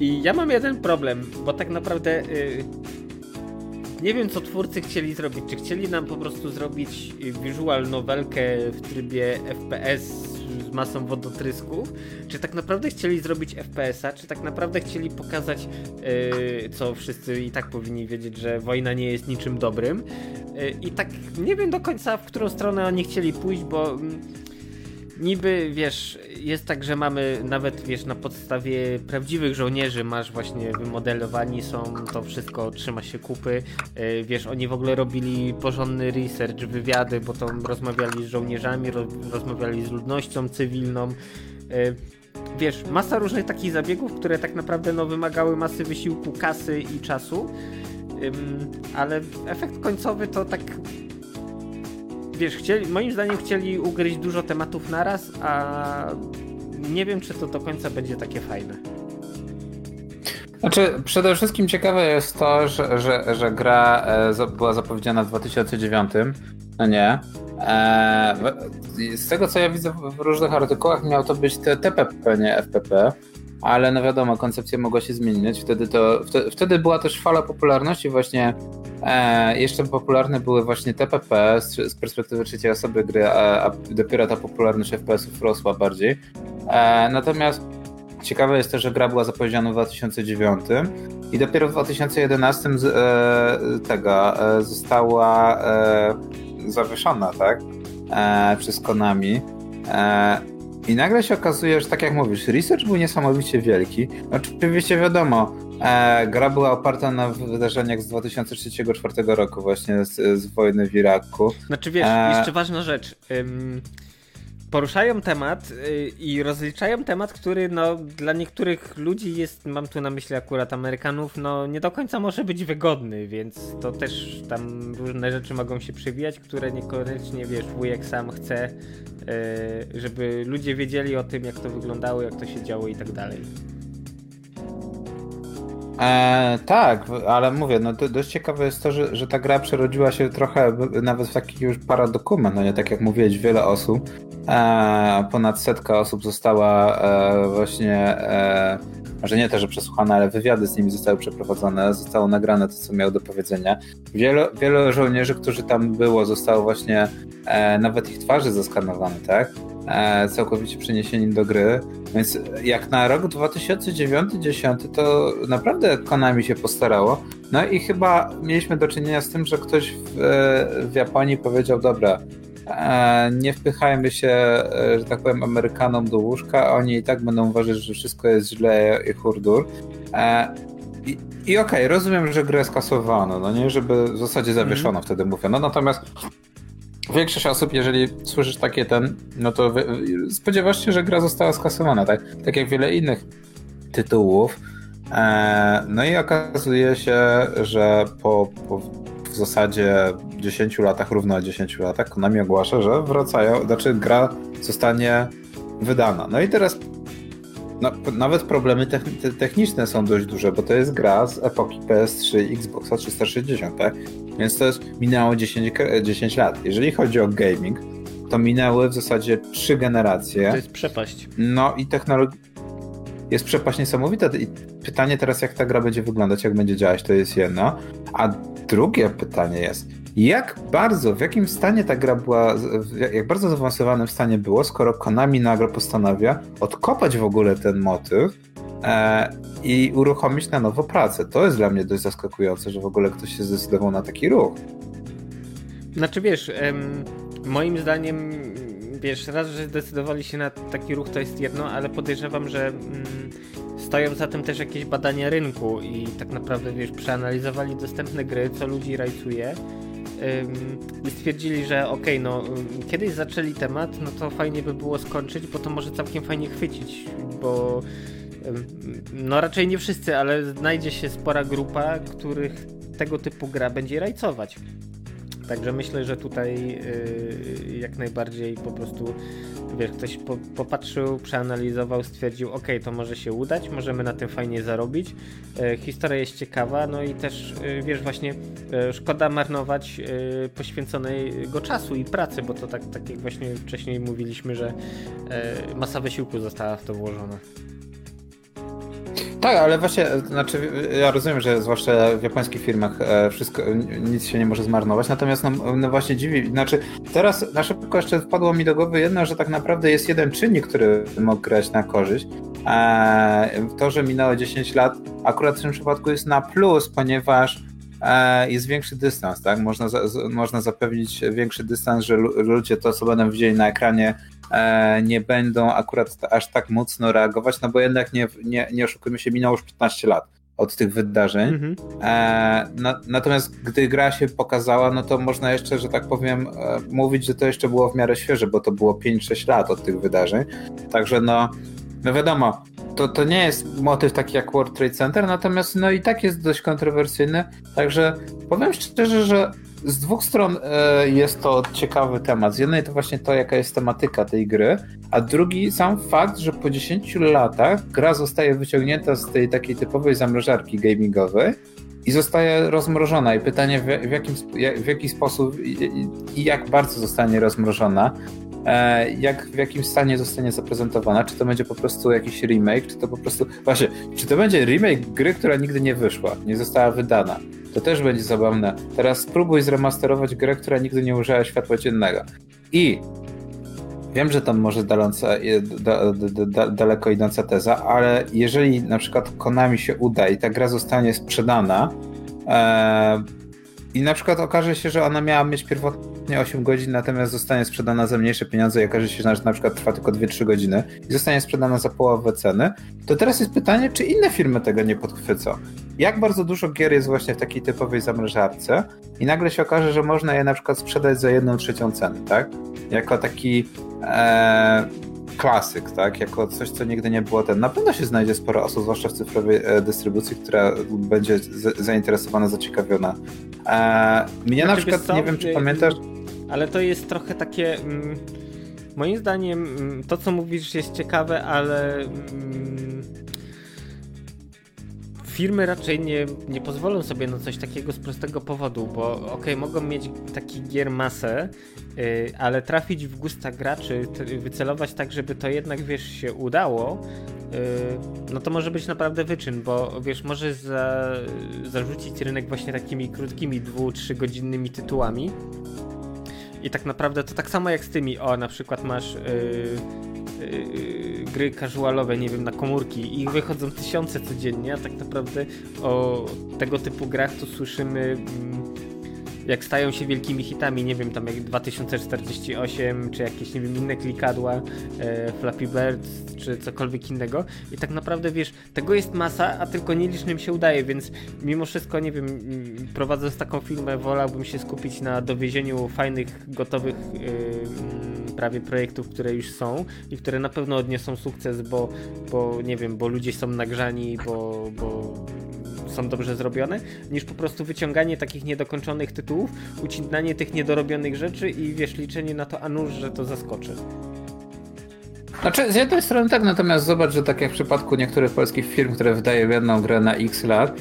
i ja mam jeden problem, bo tak naprawdę y, nie wiem, co twórcy chcieli zrobić. Czy chcieli nam po prostu zrobić visual novelkę w trybie FPS z masą wodotrysków? Czy tak naprawdę chcieli zrobić FPS-a? Czy tak naprawdę chcieli pokazać, yy, co wszyscy i tak powinni wiedzieć, że wojna nie jest niczym dobrym? Yy, I tak nie wiem do końca, w którą stronę oni chcieli pójść, bo. Yy, niby, wiesz, jest tak, że mamy nawet, wiesz, na podstawie prawdziwych żołnierzy masz właśnie wymodelowani są, to wszystko trzyma się kupy, yy, wiesz, oni w ogóle robili porządny research, wywiady, bo to rozmawiali z żołnierzami, ro rozmawiali z ludnością cywilną, yy, wiesz, masa różnych takich zabiegów, które tak naprawdę no, wymagały masy wysiłku, kasy i czasu, ale efekt końcowy to tak wiesz, chcieli, moim zdaniem chcieli ugryźć dużo tematów naraz, a nie wiem, czy to do końca będzie takie fajne. Znaczy, przede wszystkim ciekawe jest to, że, że, że gra e, była zapowiedziana w 2009, no nie. E, z tego co ja widzę w różnych artykułach, miał to być TPP, nie FPP ale no wiadomo, koncepcja mogła się zmienić. Wtedy, to, wtedy, wtedy była też fala popularności właśnie, e, jeszcze popularne były właśnie TPP z, z perspektywy trzeciej osoby gry, a, a dopiero ta popularność FPS-ów rosła bardziej. E, natomiast ciekawe jest to, że gra była zapowiedziana w 2009 i dopiero w 2011 z, e, tego e, została e, zawieszona, tak? E, przez Konami. I nagle się okazuje, że tak jak mówisz, research był niesamowicie wielki. Oczywiście wiadomo, e, gra była oparta na wydarzeniach z 2003-2004 roku właśnie z, z, wojny w Iraku. Znaczy wiesz, e... jeszcze ważna rzecz. Ym, poruszają temat y, i rozliczają temat, który no, dla niektórych ludzi jest, mam tu na myśli akurat Amerykanów, no nie do końca może być wygodny, więc to też tam różne rzeczy mogą się przewijać, które niekoniecznie, wiesz, wujek sam chce, y, żeby ludzie wiedzieli o tym, jak to wyglądało, jak to się działo i tak dalej. E, tak, ale mówię, no dość ciekawe jest to, że, że ta gra przerodziła się trochę nawet w taki już paradokument, no nie tak jak mówiłeś, wiele osób, ponad setka osób została e, właśnie, e, może nie to, że przesłuchane, ale wywiady z nimi zostały przeprowadzone, zostało nagrane to, co miał do powiedzenia. Wielu, wielu żołnierzy, którzy tam było, zostało właśnie e, nawet ich twarzy zaskanowane, tak? E, całkowicie przeniesieni do gry. Więc jak na rok 2009-2010 to naprawdę Konami się postarało. No i chyba mieliśmy do czynienia z tym, że ktoś w, e, w Japonii powiedział, dobra, e, nie wpychajmy się, że tak powiem, Amerykanom do łóżka, oni i tak będą uważać, że wszystko jest źle i hurdur. I, i okej, okay, rozumiem, że grę skasowano, no nie, żeby w zasadzie zawieszono, mm. wtedy mówię. No natomiast większość osób, jeżeli słyszysz takie ten, no to spodziewasz się, że gra została skasowana, tak? Tak jak wiele innych tytułów. E, no i okazuje się, że po, po w zasadzie 10 latach, równo 10 latach, Konami ogłasza, że wracają, znaczy gra zostanie wydana. No i teraz no, nawet problemy techniczne są dość duże, bo to jest gra z epoki PS3 i Xboxa 360, tak? Więc to jest, minęło 10, 10 lat. Jeżeli chodzi o gaming, to minęły w zasadzie trzy generacje. To jest przepaść. No i technologia jest przepaść niesamowita. I pytanie teraz, jak ta gra będzie wyglądać, jak będzie działać, to jest jedno. A drugie pytanie jest, jak bardzo, w jakim stanie ta gra była, jak bardzo zaawansowanym stanie było, skoro Konami nagle postanawia odkopać w ogóle ten motyw e, i uruchomić na nowo pracę. To jest dla mnie dość zaskakujące, że w ogóle ktoś się zdecydował na taki ruch. Znaczy wiesz, em, moim zdaniem wiesz, raz, że zdecydowali się na taki ruch to jest jedno, ale podejrzewam, że mm, stoją za tym też jakieś badania rynku i tak naprawdę wiesz, przeanalizowali dostępne gry, co ludzi rajcuje i stwierdzili, że okej, okay, no kiedyś zaczęli temat, no to fajnie by było skończyć, bo to może całkiem fajnie chwycić, bo no raczej nie wszyscy, ale znajdzie się spora grupa, których tego typu gra będzie rajcować. Także myślę, że tutaj yy, jak najbardziej po prostu wiesz, ktoś po, popatrzył, przeanalizował, stwierdził, ok, to może się udać, możemy na tym fajnie zarobić. E, historia jest ciekawa, no i też e, wiesz, właśnie e, szkoda marnować e, poświęconego czasu i pracy, bo to tak, tak jak właśnie wcześniej mówiliśmy, że e, masa wysiłku została w to włożona. Tak, ale właśnie, znaczy ja rozumiem, że zwłaszcza w japońskich firmach e, wszystko, nic się nie może zmarnować, natomiast no, no właśnie dziwi, znaczy teraz na szybko jeszcze wpadło mi do głowy jedno, że tak naprawdę jest jeden czynnik, który mógł grać na korzyść. E, to, że minęło 10 lat, akurat w tym przypadku jest na plus, ponieważ e, jest większy dystans, tak? Można, można zapewnić większy dystans, że ludzie to, co będą widzieli na ekranie, E, nie będą akurat aż tak mocno reagować, no bo jednak nie, nie, nie oszukujmy się, minęło już 15 lat od tych wydarzeń. Mhm. E, na, natomiast gdy gra się pokazała, no to można jeszcze, że tak powiem, e, mówić, że to jeszcze było w miarę świeże, bo to było 5-6 lat od tych wydarzeń. Także no, no wiadomo, to, to nie jest motyw taki jak World Trade Center, natomiast no i tak jest dość kontrowersyjny. Także powiem szczerze, że z dwóch stron e, jest to ciekawy temat. Z jednej to właśnie to, jaka jest tematyka tej gry, a drugi sam fakt, że po 10 latach gra zostaje wyciągnięta z tej takiej typowej zamrażarki gamingowej i zostaje rozmrożona. I pytanie, w, jakim, w jaki sposób i jak bardzo zostanie rozmrożona, e, jak w jakim stanie zostanie zaprezentowana, czy to będzie po prostu jakiś remake, czy to po prostu, właśnie, czy to będzie remake gry, która nigdy nie wyszła, nie została wydana, to też będzie zabawne. Teraz spróbuj zremasterować grę, która nigdy nie użyła światła dziennego. I wiem, że tam może daląca, da, da, da, daleko idąca teza, ale jeżeli na przykład Konami się uda i ta gra zostanie sprzedana, e, i na przykład okaże się, że ona miała mieć pierwotnie 8 godzin, natomiast zostanie sprzedana za mniejsze pieniądze i okaże się, że na przykład trwa tylko 2-3 godziny i zostanie sprzedana za połowę ceny, to teraz jest pytanie, czy inne firmy tego nie podchwycą. Jak bardzo dużo gier jest właśnie w takiej typowej zamrażarce i nagle się okaże, że można je na przykład sprzedać za jedną trzecią ceny, tak? Jako taki e, klasyk, tak? Jako coś, co nigdy nie było ten. Na pewno się znajdzie sporo osób, zwłaszcza w cyfrowej e, dystrybucji, która będzie zainteresowana, zaciekawiona. E, mnie na znaczy, przykład, nie wiem, czy pamiętasz... Ale to jest trochę takie... Mm, moim zdaniem mm, to, co mówisz jest ciekawe, ale... Mm, firmy raczej nie, nie pozwolą sobie na coś takiego z prostego powodu, bo okej, okay, mogą mieć taki gier masę, yy, ale trafić w gusta graczy, wycelować tak, żeby to jednak, wiesz, się udało, yy, no to może być naprawdę wyczyn, bo wiesz, może za, zarzucić rynek właśnie takimi krótkimi, dwu, trzy godzinnymi tytułami, i tak naprawdę to tak samo jak z tymi, o na przykład masz yy, yy, gry casualowe, nie wiem, na komórki i wychodzą tysiące codziennie, a tak naprawdę o tego typu grach to słyszymy mm, jak stają się wielkimi hitami, nie wiem, tam jak 2048, czy jakieś, nie wiem, inne klikadła, e, Flappy Bird, czy cokolwiek innego. I tak naprawdę, wiesz, tego jest masa, a tylko nielicznym się udaje, więc mimo wszystko, nie wiem, mm, prowadząc taką filmę, wolałbym się skupić na dowiezieniu fajnych, gotowych yy, prawie projektów, które już są i które na pewno odniosą sukces, bo, bo nie wiem, bo ludzie są nagrzani, bo, bo są dobrze zrobione, niż po prostu wyciąganie takich niedokończonych tytułów, ucinanie tych niedorobionych rzeczy i wiesz, liczenie na to, a nuż, że to zaskoczy. Znaczy, z jednej strony tak, natomiast zobacz, że tak jak w przypadku niektórych polskich firm, które wydają jedną grę na x lat,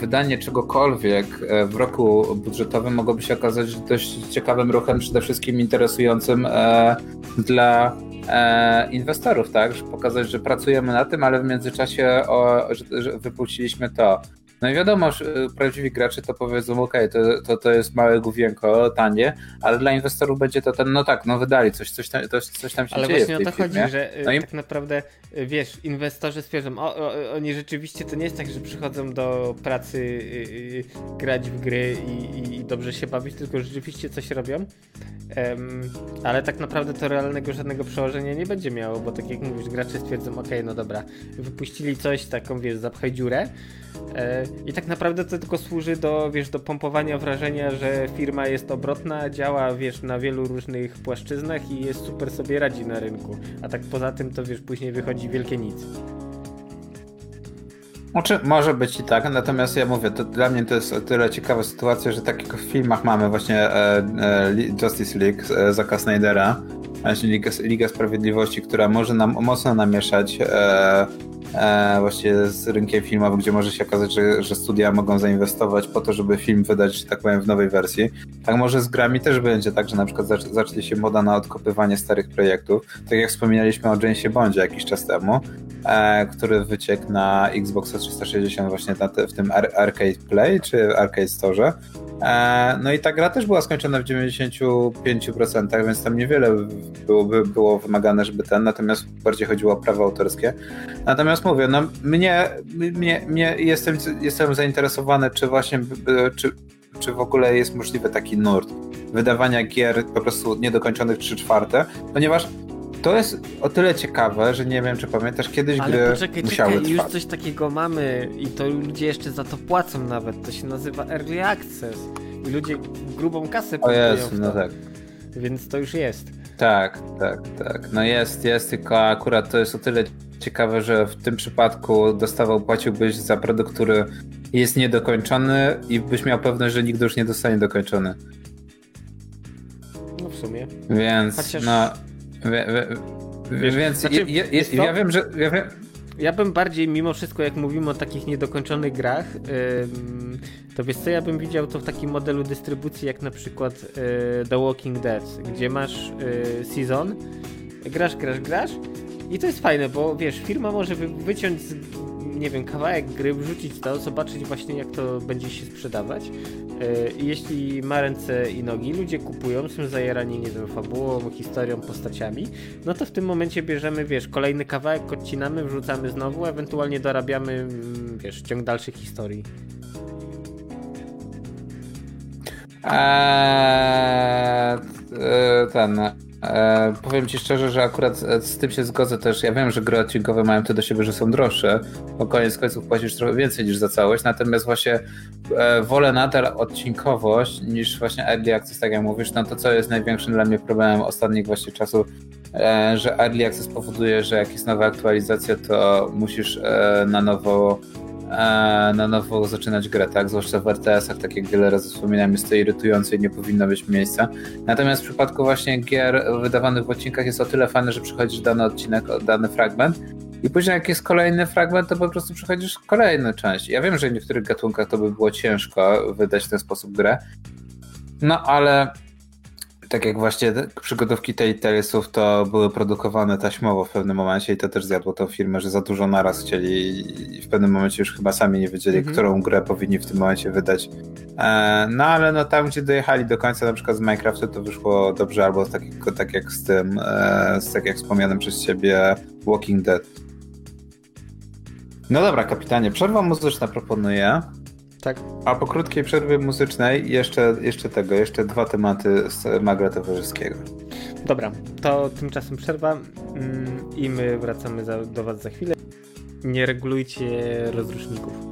wydanie czegokolwiek e, w roku budżetowym mogłoby się okazać dość ciekawym ruchem, przede wszystkim interesującym e, dla e, inwestorów, tak? Pokazać, że pracujemy na tym, ale w międzyczasie o, że wypuściliśmy to. No i wiadomo, że prawdziwi gracze to powiedzą, ok, to, to, to jest małe główienko, tanie, ale dla inwestorów będzie to ten, no tak, no wydali coś, coś tam, to, coś tam się ale dzieje właśnie o to firmie. chodzi, że no i... tak naprawdę, y, wiesz, inwestorzy stwierdzą, o, o, oni rzeczywiście, to nie jest tak, że przychodzą do pracy y, y, grać w gry i, i, dobrze się bawić, tylko rzeczywiście coś robią, um, ale tak naprawdę to realnego żadnego przełożenia nie będzie miało, bo tak jak mówisz, gracze stwierdzą, ok, no dobra, wypuścili coś, taką, wiesz, zapchaj dziurę, E, I tak naprawdę to tylko służy do, wiesz, do pompowania wrażenia, że firma jest obrotna, działa, wiesz, na wielu różnych płaszczyznach i jest super sobie radzi na rynku. A tak poza tym to, wiesz, później wychodzi wielkie nic. Znaczy, może być i tak, natomiast ja mówię, to dla mnie to jest o tyle ciekawa sytuacja, że tak w filmach mamy właśnie e, e, Justice League e, Zaka Snydera, właśnie Liga, Liga Sprawiedliwości, która może nam mocno namieszać e, właśnie z rynkiem filmowym, gdzie może się okazać, że, że studia mogą zainwestować po to, żeby film wydać, tak powiem, w nowej wersji. Tak może z grami też będzie tak, że na przykład zac zacznie się moda na odkopywanie starych projektów. Tak jak wspominaliśmy o Jamesie Bondzie jakiś czas temu, e, który wyciekł na Xbox 360 właśnie te, w tym Ar Arcade Play czy Arcade Store. E, no i ta gra też była skończona w 95%, więc tam niewiele byłoby było wymagane, żeby ten, natomiast bardziej chodziło o prawa autorskie. Natomiast mówię, no mnie, mnie, mnie jestem, jestem zainteresowany, czy właśnie, czy, czy w ogóle jest możliwy taki nurt wydawania gier po prostu niedokończonych 3 czwarte, ponieważ to jest o tyle ciekawe, że nie wiem, czy pamiętasz, kiedyś Ale gry poczekaj, musiały czekaj, trwać. już coś takiego mamy i to ludzie jeszcze za to płacą nawet. To się nazywa Early Access. I ludzie grubą kasę O podają jest, no tak. Więc to już jest. Tak, tak, tak. No jest, jest, tylko akurat to jest o tyle ciekawe, że w tym przypadku dostawał, płaciłbyś za produkt, który jest niedokończony i byś miał pewność, że nigdy już nie dostanie dokończony. No w sumie. Więc, Chociaż- no... Wie, wie, Wiesz, więc znaczy, je, je, ja wiem, że... Ja wiem, Ja bym bardziej, mimo wszystko, jak mówimy o takich niedokończonych grach, ym, to wiesz co, ja bym widział to w takim modelu dystrybucji, jak na przykład y, The Walking Dead, gdzie masz y, season, grasz, grasz, grasz i to jest fajne, bo wiesz, firma może wy, wyciąć z, nie wiem, kawałek gry, wrzucić to, zobaczyć właśnie jak to będzie się sprzedawać y, i jeśli ma ręce i nogi, ludzie kupują, są zajarani, nie wiem, fabułą, historią, postaciami, no to w tym momencie bierzemy, wiesz, kolejny kawałek, odcinamy, wrzucamy znowu, ewentualnie dorabiamy, mm, wiesz, ciąg dalszych historii. Eee, e, ten. E, powiem ci szczerze, że akurat e, z tym się zgodzę też. Ja wiem, że gry odcinkowe mają to do siebie, że są droższe, bo koniec końców płacisz trochę więcej niż za całość, natomiast właśnie e, wolę nadal odcinkowość niż właśnie early access, tak jak mówisz, no to co jest największym dla mnie problemem ostatnich właśnie czasów, że early access powoduje, że jak jest nowa aktualizacja, to musisz na nowo na nowo zaczynać grę, tak? Zwłaszcza w RTS-ach, tak jak wiele razy wspominałem, jest to irytujące i nie powinno być miejsca. Natomiast w przypadku właśnie gier wydawanych w odcinkach jest o tyle fajne, że przychodzisz dany odcinek, dany fragment i później jak jest kolejny fragment, to po prostu przechodzisz kolejną część. Ja wiem, że w niektórych gatunkach to by było ciężko wydać w ten sposób grę, no ale tak jak właśnie przygodówki Telltale'sów to były produkowane taśmowo w pewnym momencie i to też zjadło tą firmę, że za dużo naraz chcieli i w pewnym momencie już chyba sami nie wiedzieli, Mhm. którą grę powinni w tym momencie wydać. E, no ale no tam, gdzie dojechali do końca, na przykład z Minecraftu, to wyszło dobrze, albo tak, jak- tak jak z tym, e, z tak jak wspomnianym przez ciebie Walking Dead. No dobra, kapitanie, przerwa muzyczna proponuję. Tak. A po krótkiej przerwie muzycznej jeszcze, jeszcze tego, jeszcze dwa tematy z magra towarzyskiego. Dobra, to tymczasem przerwa mm, i my wracamy za, do Was za chwilę. Nie regulujcie rozruszników.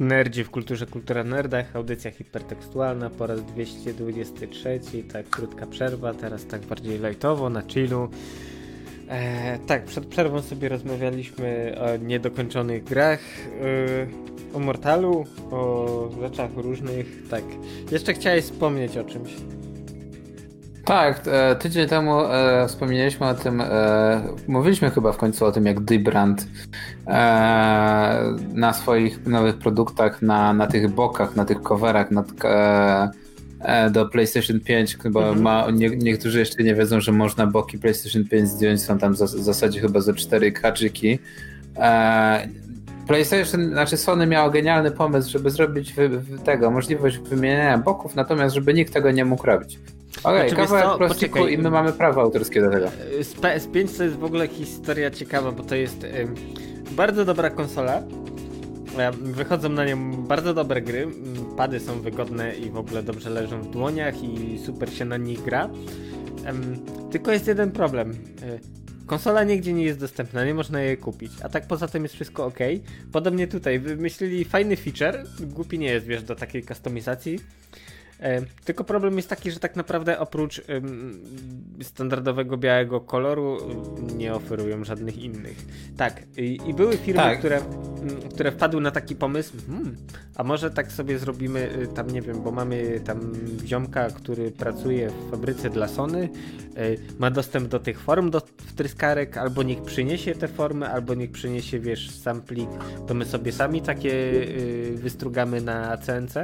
Nerdzie w kulturze, kultura nerdach, audycja hipertekstualna po raz 223, tak krótka przerwa, teraz tak bardziej lightowo, na chillu. E, tak, przed przerwą sobie rozmawialiśmy o niedokończonych grach, e, o Mortalu, o rzeczach różnych, tak. Jeszcze chciałeś wspomnieć o czymś. Tak, e, tydzień temu e, wspomnieliśmy o tym, e, mówiliśmy chyba w końcu o tym, jak Dybrand e, na swoich nowych produktach, na, na tych bokach, na tych coverach nad, e, do PlayStation 5, bo mhm. ma, nie, niektórzy jeszcze nie wiedzą, że można boki PlayStation 5 zdjąć, są tam w zasadzie chyba ze 4 kaczyki. PlayStation, znaczy Sony miało genialny pomysł, żeby zrobić wy, tego, możliwość wymieniania boków, natomiast żeby nikt tego nie mógł robić. Okej, okay, znaczy, kawałek plastiku i my mamy prawo autorskie do tego. Z PS5 to jest w ogóle historia ciekawa, bo to jest y, bardzo dobra konsola. Wychodzą na nią bardzo dobre gry, pady są wygodne i w ogóle dobrze leżą w dłoniach i super się na nich gra. Tylko jest jeden problem. Y, konsola nigdzie nie jest dostępna, nie można jej kupić, a tak poza tym jest wszystko ok. Podobnie tutaj, wymyślili fajny feature, głupi nie jest, wiesz, do takiej kustomizacji. E, tylko problem jest taki, że tak naprawdę oprócz standardowego białego koloru nie oferują żadnych innych. Tak, i, były firmy, tak. Które, które wpadły na taki pomysł, hmm, a może tak sobie zrobimy y, tam, nie wiem, bo mamy tam ziomka, który pracuje w fabryce dla Sony, y, ma dostęp do tych form do wtryskarek, albo niech przyniesie te formy, albo niech przyniesie, wiesz, sam plik, to my sobie sami takie y, wystrugamy na CNC.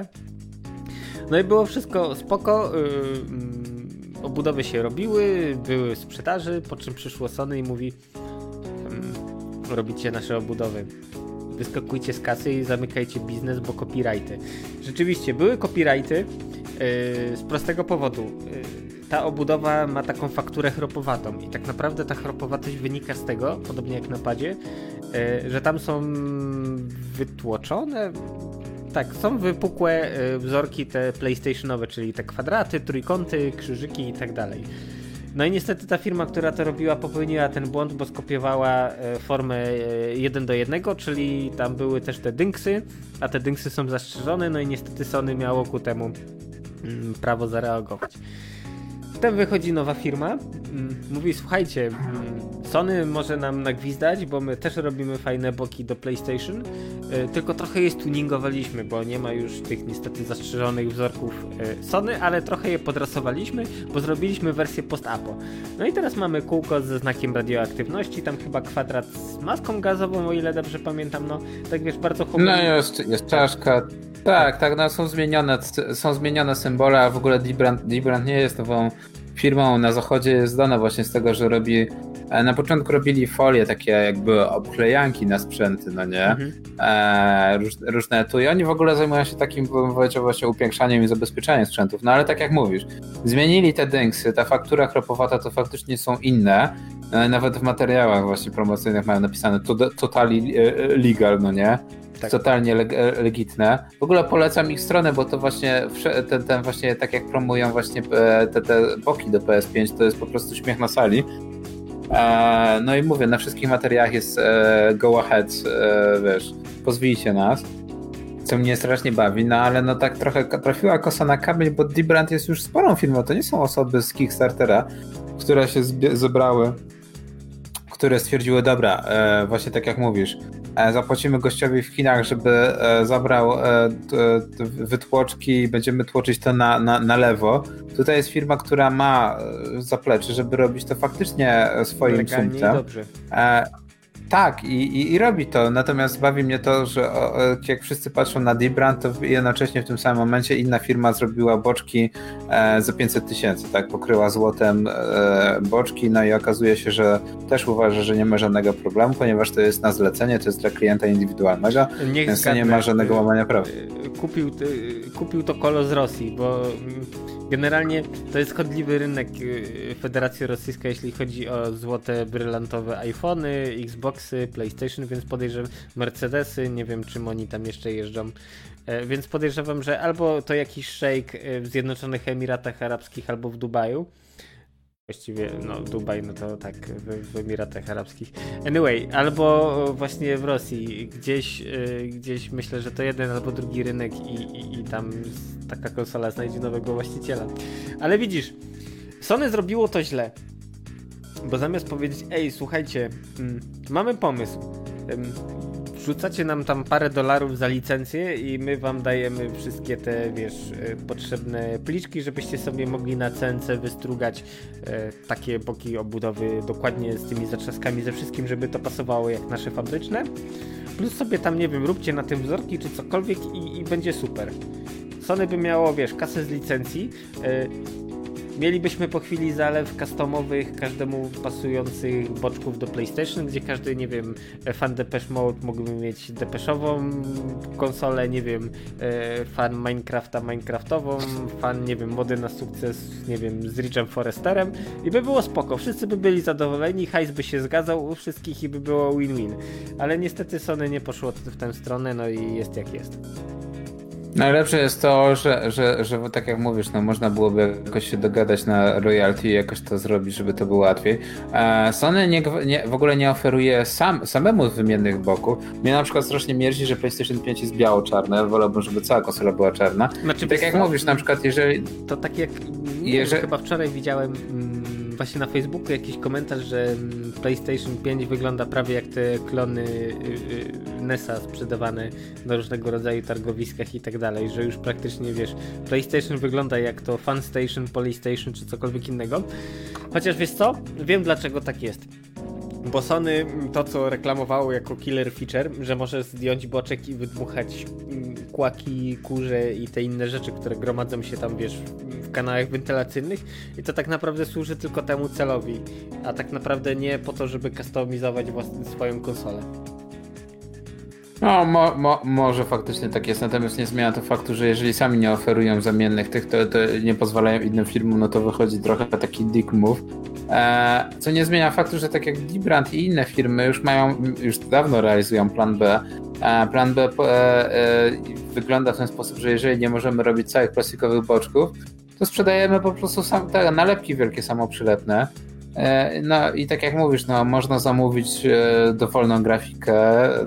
No i było wszystko spoko. Yy, obudowy się robiły, były sprzedaży, po czym przyszło Sony i mówi yy, robicie nasze obudowy. Wyskakujcie z kasy i zamykajcie biznes, bo copyrighty. Rzeczywiście, były copyrighty yy, z prostego powodu. Yy, ta obudowa ma taką fakturę chropowatą i tak naprawdę ta chropowatość wynika z tego, podobnie jak na padzie, że tam są wytłoczone tak, są wypukłe y, wzorki te PlayStationowe, czyli te kwadraty, trójkąty, krzyżyki i tak dalej. No i niestety ta firma, która to robiła, popełniła ten błąd, bo skopiowała y, formę 1 y, do 1, czyli tam były też te dynksy, a te dynksy są zastrzeżone, no i niestety Sony miało ku temu mm, prawo zareagować. Potem wychodzi nowa firma, mm, mówi słuchajcie, mm, Sony może nam nagwizdać, bo my też robimy fajne boki do PlayStation, e, tylko trochę je tuningowaliśmy, bo nie ma już tych niestety zastrzeżonych wzorków e, Sony, ale trochę je podrasowaliśmy, bo zrobiliśmy wersję post-apo. No i teraz mamy kółko ze znakiem radioaktywności, tam chyba kwadrat z maską gazową, o ile dobrze pamiętam, no tak wiesz, bardzo homogennie. No jest, jest czaszka, tak, tak, no są zmienione, są zmienione symbole, a w ogóle Dibrand, nie jest nową firmą na zachodzie, jest znana właśnie z tego, że robi e, na początku robili folie, takie jakby obklejanki na sprzęty, no nie? Mhm. E, róż, różne tu i oni w ogóle zajmują się takim, powiedział właśnie upiększaniem i zabezpieczaniem sprzętów. No ale tak jak mówisz, zmienili te dynksy, ta faktura chropowata to faktycznie są inne. E, nawet w materiałach właśnie promocyjnych mają napisane totally e, legal, no nie? Tak. totalnie leg legitne. W ogóle polecam ich stronę, bo to właśnie ten, ten właśnie tak jak promują właśnie e, te, te boki do PS5, to jest po prostu śmiech na sali. E, no i mówię, na wszystkich materiałach jest e, go ahead, wiesz, pozwijcie nas. Co mnie strasznie bawi, no ale no tak trochę trafiła kosa na kamień, bo Dibrand jest już sporą firmą, to nie są osoby z Kickstartera, które się zebrały które stwierdziły, dobra, e, właśnie tak jak mówisz, e, zapłacimy gościowi w Chinach, żeby e, zabrał wytłoczki i będziemy tłoczyć to na, na, na lewo. Tutaj jest firma, która ma zaplecze, żeby robić to faktycznie swoim Legalnie. Dobrze. Tak, i, i, i, robi to. Natomiast bawi mnie to, że jak wszyscy patrzą na Dibrand, to jednocześnie w tym samym momencie inna firma zrobiła boczki e, za 500 tysięcy, tak? Pokryła złotem e, boczki, no i okazuje się, że też uważa, że nie ma żadnego problemu, ponieważ to jest na zlecenie, to jest dla klienta indywidualnego, Niech więc nie ma żadnego łamania prawa. Kupił, kupił to kolo z Rosji, bo Generalnie to jest chodliwy rynek y, Federacji Rosyjskiej, jeśli chodzi o złote, brylantowe iPhony, Xboxy, PlayStation, więc podejrzewam Mercedesy, nie wiem czym oni tam jeszcze jeżdżą. E, więc podejrzewam, że albo to jakiś szejk w Zjednoczonych Emiratach Arabskich, albo w Dubaju. Właściwie, no Dubaj, no to tak w, w Emiratach Arabskich. Anyway, albo właśnie w Rosji, gdzieś, yy, gdzieś myślę, że to jeden albo drugi rynek i, i, i tam taka konsola znajdzie nowego właściciela. Ale widzisz, Sony zrobiło to źle. Bo zamiast powiedzieć, ej, słuchajcie, mm, mamy pomysł, wrzucacie nam tam parę dolarów za licencję i my wam dajemy wszystkie te, wiesz, e, potrzebne pliczki, żebyście sobie mogli na CNC wystrugać e, takie boki obudowy dokładnie z tymi zatrzaskami, ze wszystkim, żeby to pasowało jak nasze fabryczne. Plus sobie tam, nie wiem, róbcie na tym wzorki czy cokolwiek i, i będzie super. Sony by miało, wiesz, kasę z licencji, e, Mielibyśmy po chwili zalew customowych, każdemu pasujących boczków do PlayStation, gdzie każdy, nie wiem, fan Depeche Mode mógłby mieć Depeszową konsolę, nie wiem, e, fan Minecrafta Minecraftową, fan, nie wiem, mody na sukces, nie wiem, z Richem Foresterem i by było spoko, wszyscy by byli zadowoleni, hajs by się zgadzał u wszystkich i by było win-win. Ale niestety Sony nie poszło w tę stronę, no i jest jak jest. Najlepsze jest to, że, że, że tak jak mówisz, no można byłoby jakoś się dogadać na royalty i jakoś to zrobić, żeby to było łatwiej. E, Sony nie, nie, w ogóle nie oferuje sam, samemu wymiennych boków. Mnie na przykład strasznie mierzi, że PlayStation 5 jest biało-czarne. Wolałbym, żeby cała konsola była czarna. Znaczy, tak jak co? mówisz, na przykład jeżeli... To tak jak... Jeżeli... chyba wczoraj widziałem... Mm właśnie na Facebooku jakiś komentarz, że mm, PlayStation 5 wygląda prawie jak te klony y, y, NESa sprzedawane na różnego rodzaju targowiskach i tak dalej, że już praktycznie wiesz, PlayStation wygląda jak to FunStation, Polystation czy cokolwiek innego. Chociaż wiesz co? Wiem dlaczego tak jest. Bo Sony to, co reklamowało jako killer feature, że może zdjąć boczek i wydmuchać mm, kłaki, kurze i te inne rzeczy, które gromadzą się tam, wiesz, w kanałach wentylacyjnych i to tak naprawdę służy tylko temu celowi, a tak naprawdę nie po to, żeby customizować swoją konsolę. No, mo, mo, może faktycznie tak jest, natomiast nie zmienia to faktu, że jeżeli sami nie oferują zamiennych tych, to, to nie pozwalają innym firmom, no to wychodzi trochę taki dick move. E, co nie zmienia faktu, że tak jak Librand i inne firmy już mają, już dawno realizują plan B. E, plan B e, e, wygląda w ten sposób, że jeżeli nie możemy robić całych plastikowych boczków, to sprzedajemy po prostu sam, te nalepki wielkie samoprzylepne. E, no i tak jak mówisz, no, można zamówić e, dowolną grafikę,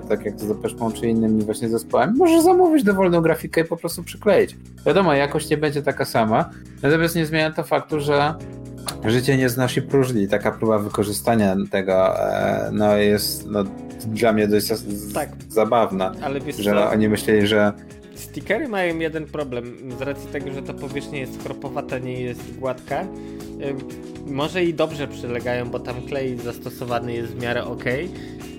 tak jak z Depeszmą czy innymi właśnie zespołami. Możesz zamówić dowolną grafikę i po prostu przykleić. Wiadomo, jakość nie będzie taka sama, natomiast nie zmienia to faktu, że życie nie znosi próżni. Taka próba wykorzystania tego e, no, jest no, dla mnie dość tak. zabawna, że co? oni myśleli, że Stickery mają jeden problem. Z racji tego, że ta powierzchnia jest chropowata, nie jest gładka. Może i dobrze przylegają, bo tam klej zastosowany jest w miarę ok,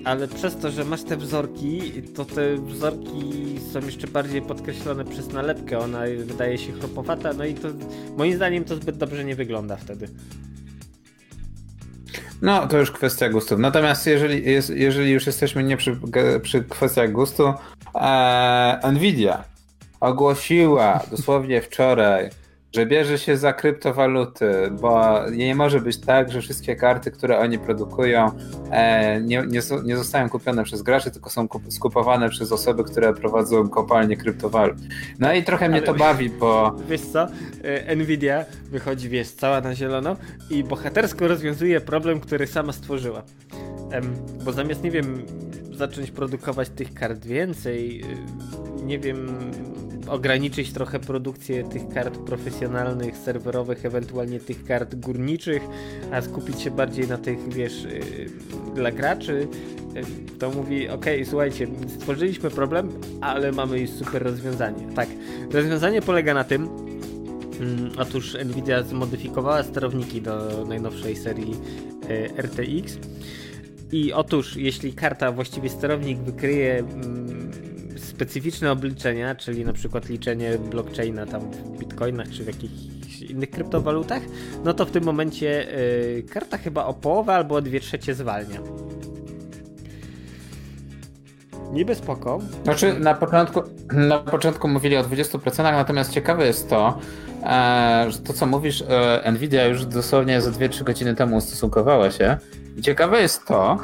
ale przez to, że masz te wzorki, to te wzorki są jeszcze bardziej podkreślone przez nalepkę. Ona wydaje się chropowata, no i to moim zdaniem to zbyt dobrze nie wygląda wtedy. No, to już kwestia gustów. Natomiast jeżeli, jeżeli już jesteśmy nie przy, przy kwestiach gustu, e, Nvidia ogłosiła dosłownie wczoraj, że bierze się za kryptowaluty, bo nie może być tak, że wszystkie karty, które oni produkują, e, nie, nie, nie, zostają kupione przez graczy, tylko są skupowane przez osoby, które prowadzą kopalnie kryptowalut. No i trochę mnie Ale, to bawi, bo... Wiesz co, e, Nvidia wychodzi, wiesz, cała na zielono i bohatersko rozwiązuje problem, który sama stworzyła. Bo zamiast, nie wiem, zacząć produkować tych kart więcej, y, nie wiem, ograniczyć trochę produkcję tych kart profesjonalnych, serwerowych, ewentualnie tych kart górniczych, a skupić się bardziej na tych, wiesz, yy, dla graczy, yy, to mówi, ok, słuchajcie, stworzyliśmy problem, ale mamy super rozwiązanie. Tak, rozwiązanie polega na tym, mm, Otóż Nvidia zmodyfikowała sterowniki do najnowszej serii y, RTX. I otóż, jeśli karta, właściwie sterownik wykryje mm, specyficzne obliczenia, czyli na przykład liczenie blockchaina tam w bitcoinach czy w jakichś innych kryptowalutach, no to w tym momencie yy, karta chyba o połowę albo o dwie trzecie zwalnia. Niby spoko. Znaczy na początku, na początku mówili o 20%, natomiast ciekawe jest to, e, że to co mówisz, e, Nvidia już dosłownie za 2-3 godziny temu ustosunkowała się. I ciekawe jest to,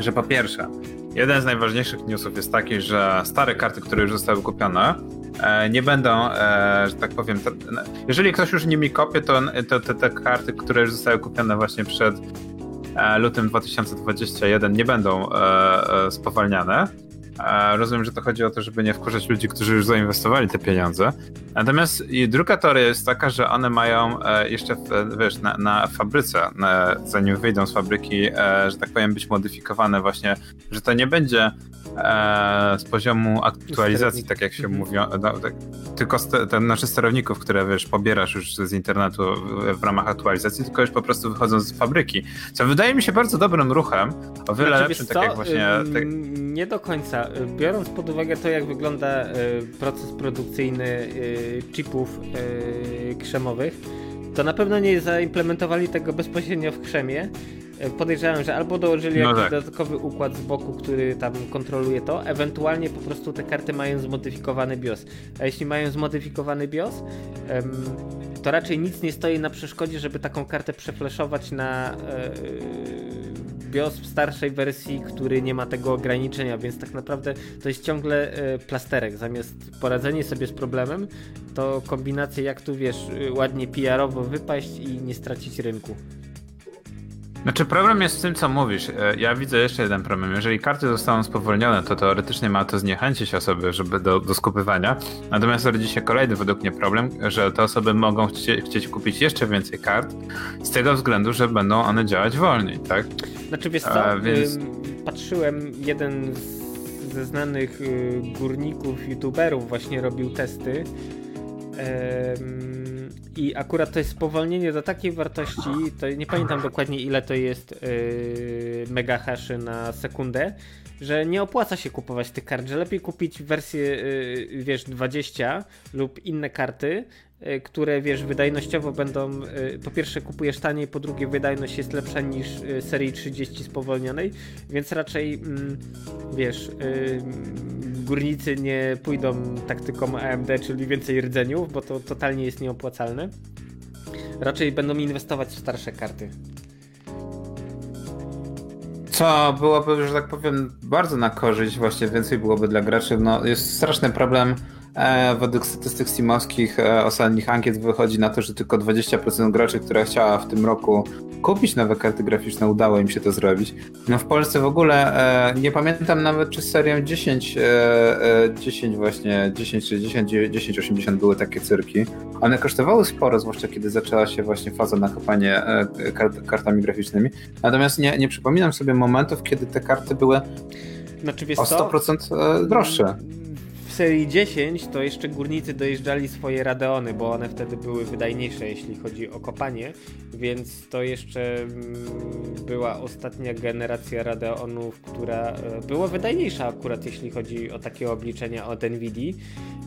że po pierwsze, Jeden z najważniejszych newsów jest taki, że stare karty, które już zostały kupione, e, nie będą, e, że tak powiem, jeżeli ktoś już nimi kopie, to, to, te karty, które już zostały kupione właśnie przed e, lutym 2021 nie będą spowalniane. Rozumiem, że to chodzi o to, żeby nie wkurzać ludzi, którzy już zainwestowali te pieniądze. Natomiast druga teoria jest taka, że one mają e, jeszcze, wiesz, na, na fabryce, na, zanim wyjdą z fabryki, e, że tak powiem, być modyfikowane właśnie, że to nie będzie e, z poziomu aktualizacji, tak jak się mhm. mówi, no, tak, tylko st- ten nasze sterowników, które wiesz, pobierasz już z internetu w, w, ramach aktualizacji, tylko już po prostu wychodzą z fabryki. Co wydaje mi się bardzo dobrym ruchem, o wiele znaczy, lepszym, tak jak właśnie. Tak... Nie do końca. Biorąc pod uwagę to, jak wygląda y, proces produkcyjny y, chipów y, krzemowych, to na pewno nie zaimplementowali tego bezpośrednio w krzemie, podejrzewam, że albo dołożyli no jakiś tak. dodatkowy układ z boku, który tam kontroluje to, ewentualnie po prostu te karty mają zmodyfikowany BIOS. A jeśli mają zmodyfikowany BIOS, to raczej nic nie stoi na przeszkodzie, żeby taką kartę przefleszować na e, BIOS w starszej wersji, który nie ma tego ograniczenia, więc tak naprawdę to jest ciągle e, plasterek. Zamiast poradzenie sobie z problemem, to kombinacja jak tu wiesz, ładnie PR-owo wypaść i nie stracić rynku. Znaczy problem jest w tym, co mówisz. E, ja widzę jeszcze jeden problem. Jeżeli karty zostaną spowolnione, to teoretycznie ma to zniechęcić osoby żeby do, do skupywania. Natomiast rodzi się kolejny według mnie problem, że te osoby mogą chcie, chcieć kupić jeszcze więcej kart z tego względu, że będą one działać wolniej, tak? Znaczy wiesz co, A, więc... patrzyłem, jeden ze znanych y, górników, youtuberów właśnie robił testy. I akurat to jest spowolnienie do takiej wartości, to nie pamiętam dokładnie ile to jest yy, megahaszy na sekundę, że nie opłaca się kupować tych kart, że lepiej kupić wersję, yy, wiesz, 20 lub inne karty, które, wiesz, wydajnościowo będą, yy, po pierwsze kupujesz taniej, po drugie wydajność jest lepsza niż yy, serii 30 spowolnionej, więc raczej, mm, wiesz, górnicy nie pójdą taktyką AMD, czyli więcej rdzeniów, bo to totalnie jest nieopłacalne. Raczej będą inwestować w starsze karty. Co byłoby, że tak powiem, bardzo na korzyść, właśnie więcej byłoby dla graczy. No, jest straszny problem E, według statystyk simowskich e, ostatnich ankiet wychodzi na to, że tylko 20% graczy, która chciała w tym roku kupić nowe karty graficzne, udało im się to zrobić. No w Polsce w ogóle e, nie pamiętam nawet, czy z serią 10, 10 właśnie, 10 czy 10, 1080 były takie cyrki. One kosztowały sporo, zwłaszcza kiedy zaczęła się właśnie faza na kopanie kart, kartami graficznymi. Natomiast nie, nie przypominam sobie momentów, kiedy te karty były znaczy, o 100% co? droższe serii 10 to jeszcze górnicy dojeżdżali swoje Radeony, bo one wtedy były wydajniejsze, jeśli chodzi o kopanie, więc to jeszcze mm, była ostatnia generacja Radeonów, która e, była wydajniejsza akurat, jeśli chodzi o takie obliczenia od NVIDIA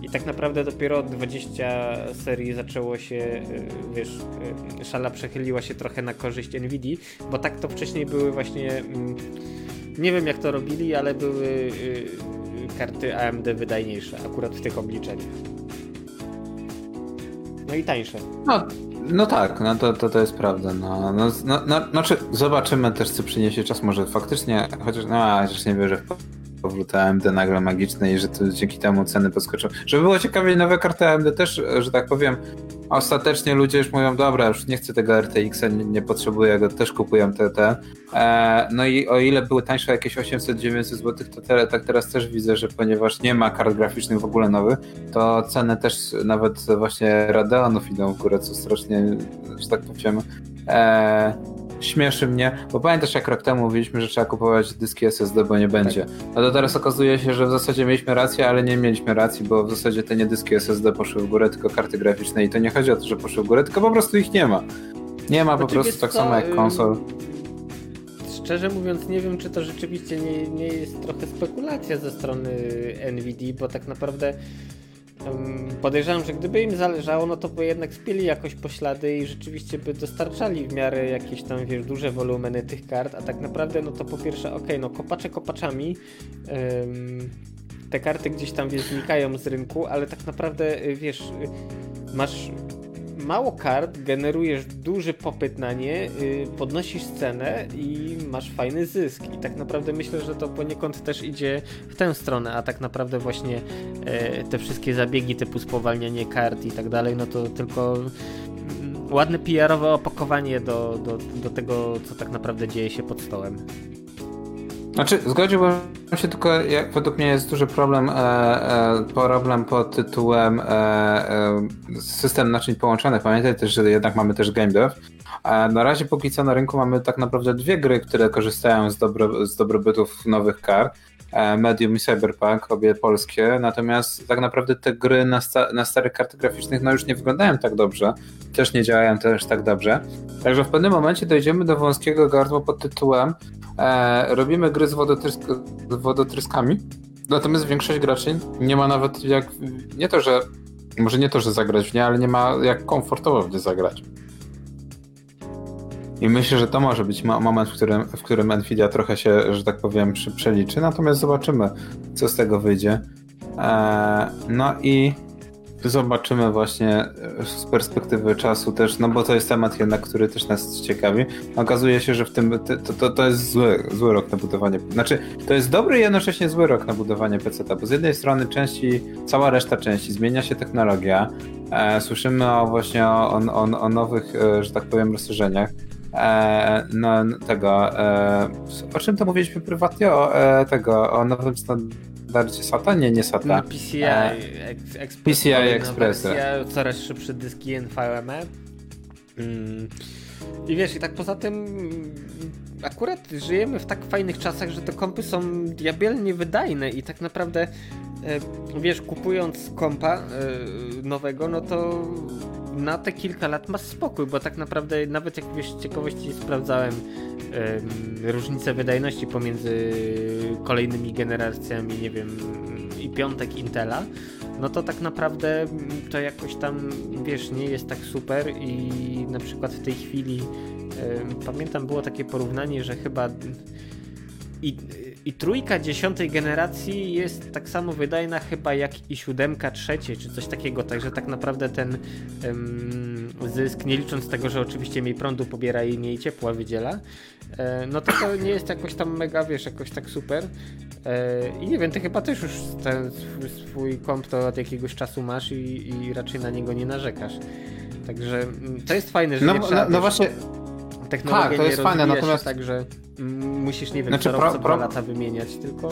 i tak naprawdę dopiero od 20 serii zaczęło się, e, wiesz, e, szala przechyliła się trochę na korzyść NVIDIA, bo tak to wcześniej były właśnie mm, nie wiem jak to robili, ale były karty AMD wydajniejsze, akurat w tych obliczeniach. No i tańsze. No, no tak, no to, to, to jest prawda. No, no, no, no, znaczy zobaczymy też, co przyniesie czas. Może faktycznie, chociaż no, chociaż nie wierzę w powrót AMD nagle magiczny i że to dzięki temu ceny podskoczą. Żeby było ciekawiej, nowe karty AMD też, że tak powiem, ostatecznie ludzie już mówią, dobra, już nie chcę tego RTX-a, nie, nie potrzebuję go, też kupują te, te. E, no i o ile były tańsze jakieś 800-900 zł, to te, tak teraz też widzę, że ponieważ nie ma kart graficznych w ogóle nowych, to ceny też nawet właśnie Radeonów idą w górę, co strasznie, że tak powiem, e, śmieszy mnie, bo pamiętasz jak rok temu mówiliśmy, że trzeba kupować dyski SSD, bo nie będzie. No to teraz okazuje się, że w zasadzie mieliśmy rację, ale nie mieliśmy racji, bo w zasadzie te nie dyski SSD poszły w górę, tylko karty graficzne i to nie chodzi o to, że poszły w górę, tylko po prostu ich nie ma. Nie ma znaczy, po prostu tak samo jak konsol. Szczerze mówiąc, nie wiem, czy to rzeczywiście nie, nie jest trochę spekulacja ze strony NVIDIA, bo tak naprawdę Podejrzewam, że gdyby im zależało, no to by jednak spieli jakoś poślady i rzeczywiście by dostarczali w miarę jakieś tam, wiesz, duże wolumeny tych kart, a tak naprawdę, no to po pierwsze, okej, okay, no kopacze kopaczami, um, te karty gdzieś tam, wiesz, znikają z rynku, ale tak naprawdę, wiesz, masz mało kart, generujesz duży popyt na nie, yy, podnosisz cenę i masz fajny zysk. I tak naprawdę myślę, że to poniekąd też idzie w tę stronę, a tak naprawdę właśnie yy, te wszystkie zabiegi typu spowalnianie kart i tak dalej, no to tylko mm, ładne PR-owe opakowanie do, do, do tego, co tak naprawdę dzieje się pod stołem. Znaczy, zgodziłbym się tylko, jak według mnie jest duży problem, e, e, problem pod tytułem e, e, system naczyń połączonych. Pamiętaj też, że jednak mamy też game dev. E, na razie póki co na rynku mamy tak naprawdę dwie gry, które korzystają z, dobro, z dobrobytów nowych kart. E, Medium i Cyberpunk, obie polskie, natomiast tak naprawdę te gry na, sta na starych kartach graficznych no już nie wyglądają tak dobrze, też nie działają też tak dobrze. Także w pewnym momencie dojdziemy do wąskiego gardła pod tytułem e, robimy gry z, wodotrysk z wodotryskami, natomiast większość graczy nie ma nawet jak, nie to, że może nie to, że zagrać w nie, ale nie ma jak komfortowo w nie zagrać. I myślę, że to może być moment, w którym, w którym Nvidia trochę się, że tak powiem, przeliczy, natomiast zobaczymy, co z tego wyjdzie. Eee, no i zobaczymy właśnie z perspektywy czasu też, no bo to jest temat jednak, który też nas ciekawi. Okazuje się, że w tym to, to, to jest zły, zły rok na budowanie. Znaczy, to jest dobry i jednocześnie zły rok na budowanie PC, bo z jednej strony części, cała reszta części, zmienia się technologia. E, słyszymy o właśnie o, o, o nowych, e, że tak powiem, rozszerzeniach. E, no, tego. E, o czym to mówiliśmy prywatnie? O e, tego, o nowym standardzie SATA? Nie, nie SATA. Na PCI, e, Express, PCI Express. Coraz szybsze dyski NVMe. Mm. I wiesz, i tak poza tym akurat żyjemy w tak fajnych czasach, że te kompy są diabelnie wydajne i tak naprawdę e, wiesz, kupując kompa e, nowego, no to na te kilka lat masz spokój, bo tak naprawdę nawet jak wiesz, ciekawości sprawdzałem różnice wydajności pomiędzy kolejnymi generacjami, nie wiem, i piątek Intela, no to tak naprawdę to jakoś tam, wiesz, nie jest tak super i na przykład w tej chwili pamiętam było takie porównanie, że chyba i, i trójka dziesiątej generacji jest tak samo wydajna chyba jak i siódemka trzeciej, czy coś takiego, także tak naprawdę ten um, zysk, nie licząc tego, że oczywiście mniej prądu pobiera i mniej ciepła wydziela, e, no to to nie jest jakoś tam mega, wiesz, jakoś tak super. E, I nie wiem, ty chyba też już ten swój, swój komp to od jakiegoś czasu masz i, i raczej na niego nie narzekasz. Także mm, to jest fajne, że no, nie trzeba... No, no właśnie technologia tak, to jest fajne, natomiast tak, że musisz, nie wiem, znaczy, pro, co pro... lata wymieniać, tylko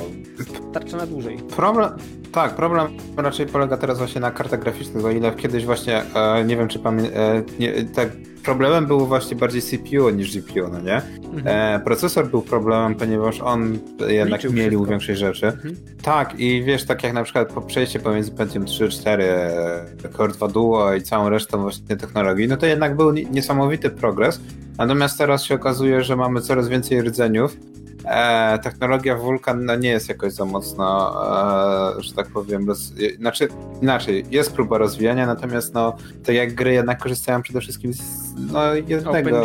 starcza na dłużej. Problem, tak, problem raczej polega teraz właśnie na kartach graficznych, o ile kiedyś właśnie, e, nie wiem czy pamiętasz, e, tak, problemem był właśnie bardziej CPU niż GPU, no nie? Mhm. E, procesor był problemem, ponieważ on jednak Liczył mielił wszystko. większej rzeczy. Mhm. Tak, i wiesz, tak jak na przykład po przejście pomiędzy Pentium 3, 4, Core 2 Duo i całą resztą właśnie technologii, no to jednak był niesamowity progres, Natomiast teraz się okazuje, że mamy coraz więcej rdzeniów. E, technologia Vulkan no, nie jest jakoś za mocno, e, że tak powiem, bez, znaczy inaczej, jest próba rozwijania, natomiast no, to jak gry jednak korzystają przede wszystkim z no, jednego.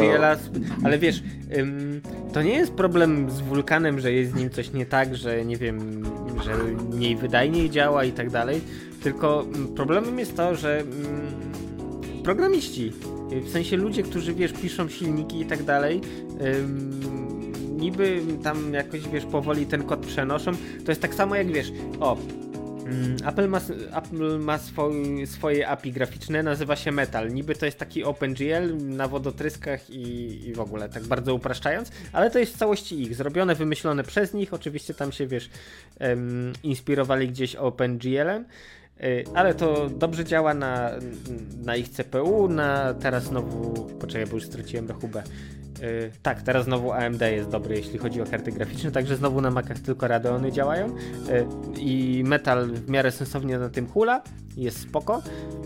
Ale wiesz, ym, to nie jest problem z Vulkanem, że jest z nim coś nie tak, że nie wiem, że mniej wydajniej działa i tak dalej, tylko problemem jest to, że ym, programiści w sensie ludzie, którzy wiesz, piszą silniki i tak dalej, niby tam jakoś wiesz, powoli ten kod przenoszą. To jest tak samo jak wiesz, o. Mm, Apple ma, Apple ma swój, swoje API graficzne, nazywa się Metal. Niby to jest taki OpenGL na wodotryskach i, i w ogóle, tak bardzo upraszczając, ale to jest w całości ich, zrobione, wymyślone przez nich. Oczywiście tam się, wiesz, inspirowali gdzieś OpenGL-em. Y, ale to dobrze działa na, na ich CPU, na teraz znowu, poczekaj, bo już straciłem rachubę. Yy, tak, teraz znowu AMD jest dobry, jeśli chodzi o karty graficzne, także znowu na Macach tylko Radeony działają yy, i Metal w miarę sensownie na tym hula, jest spoko.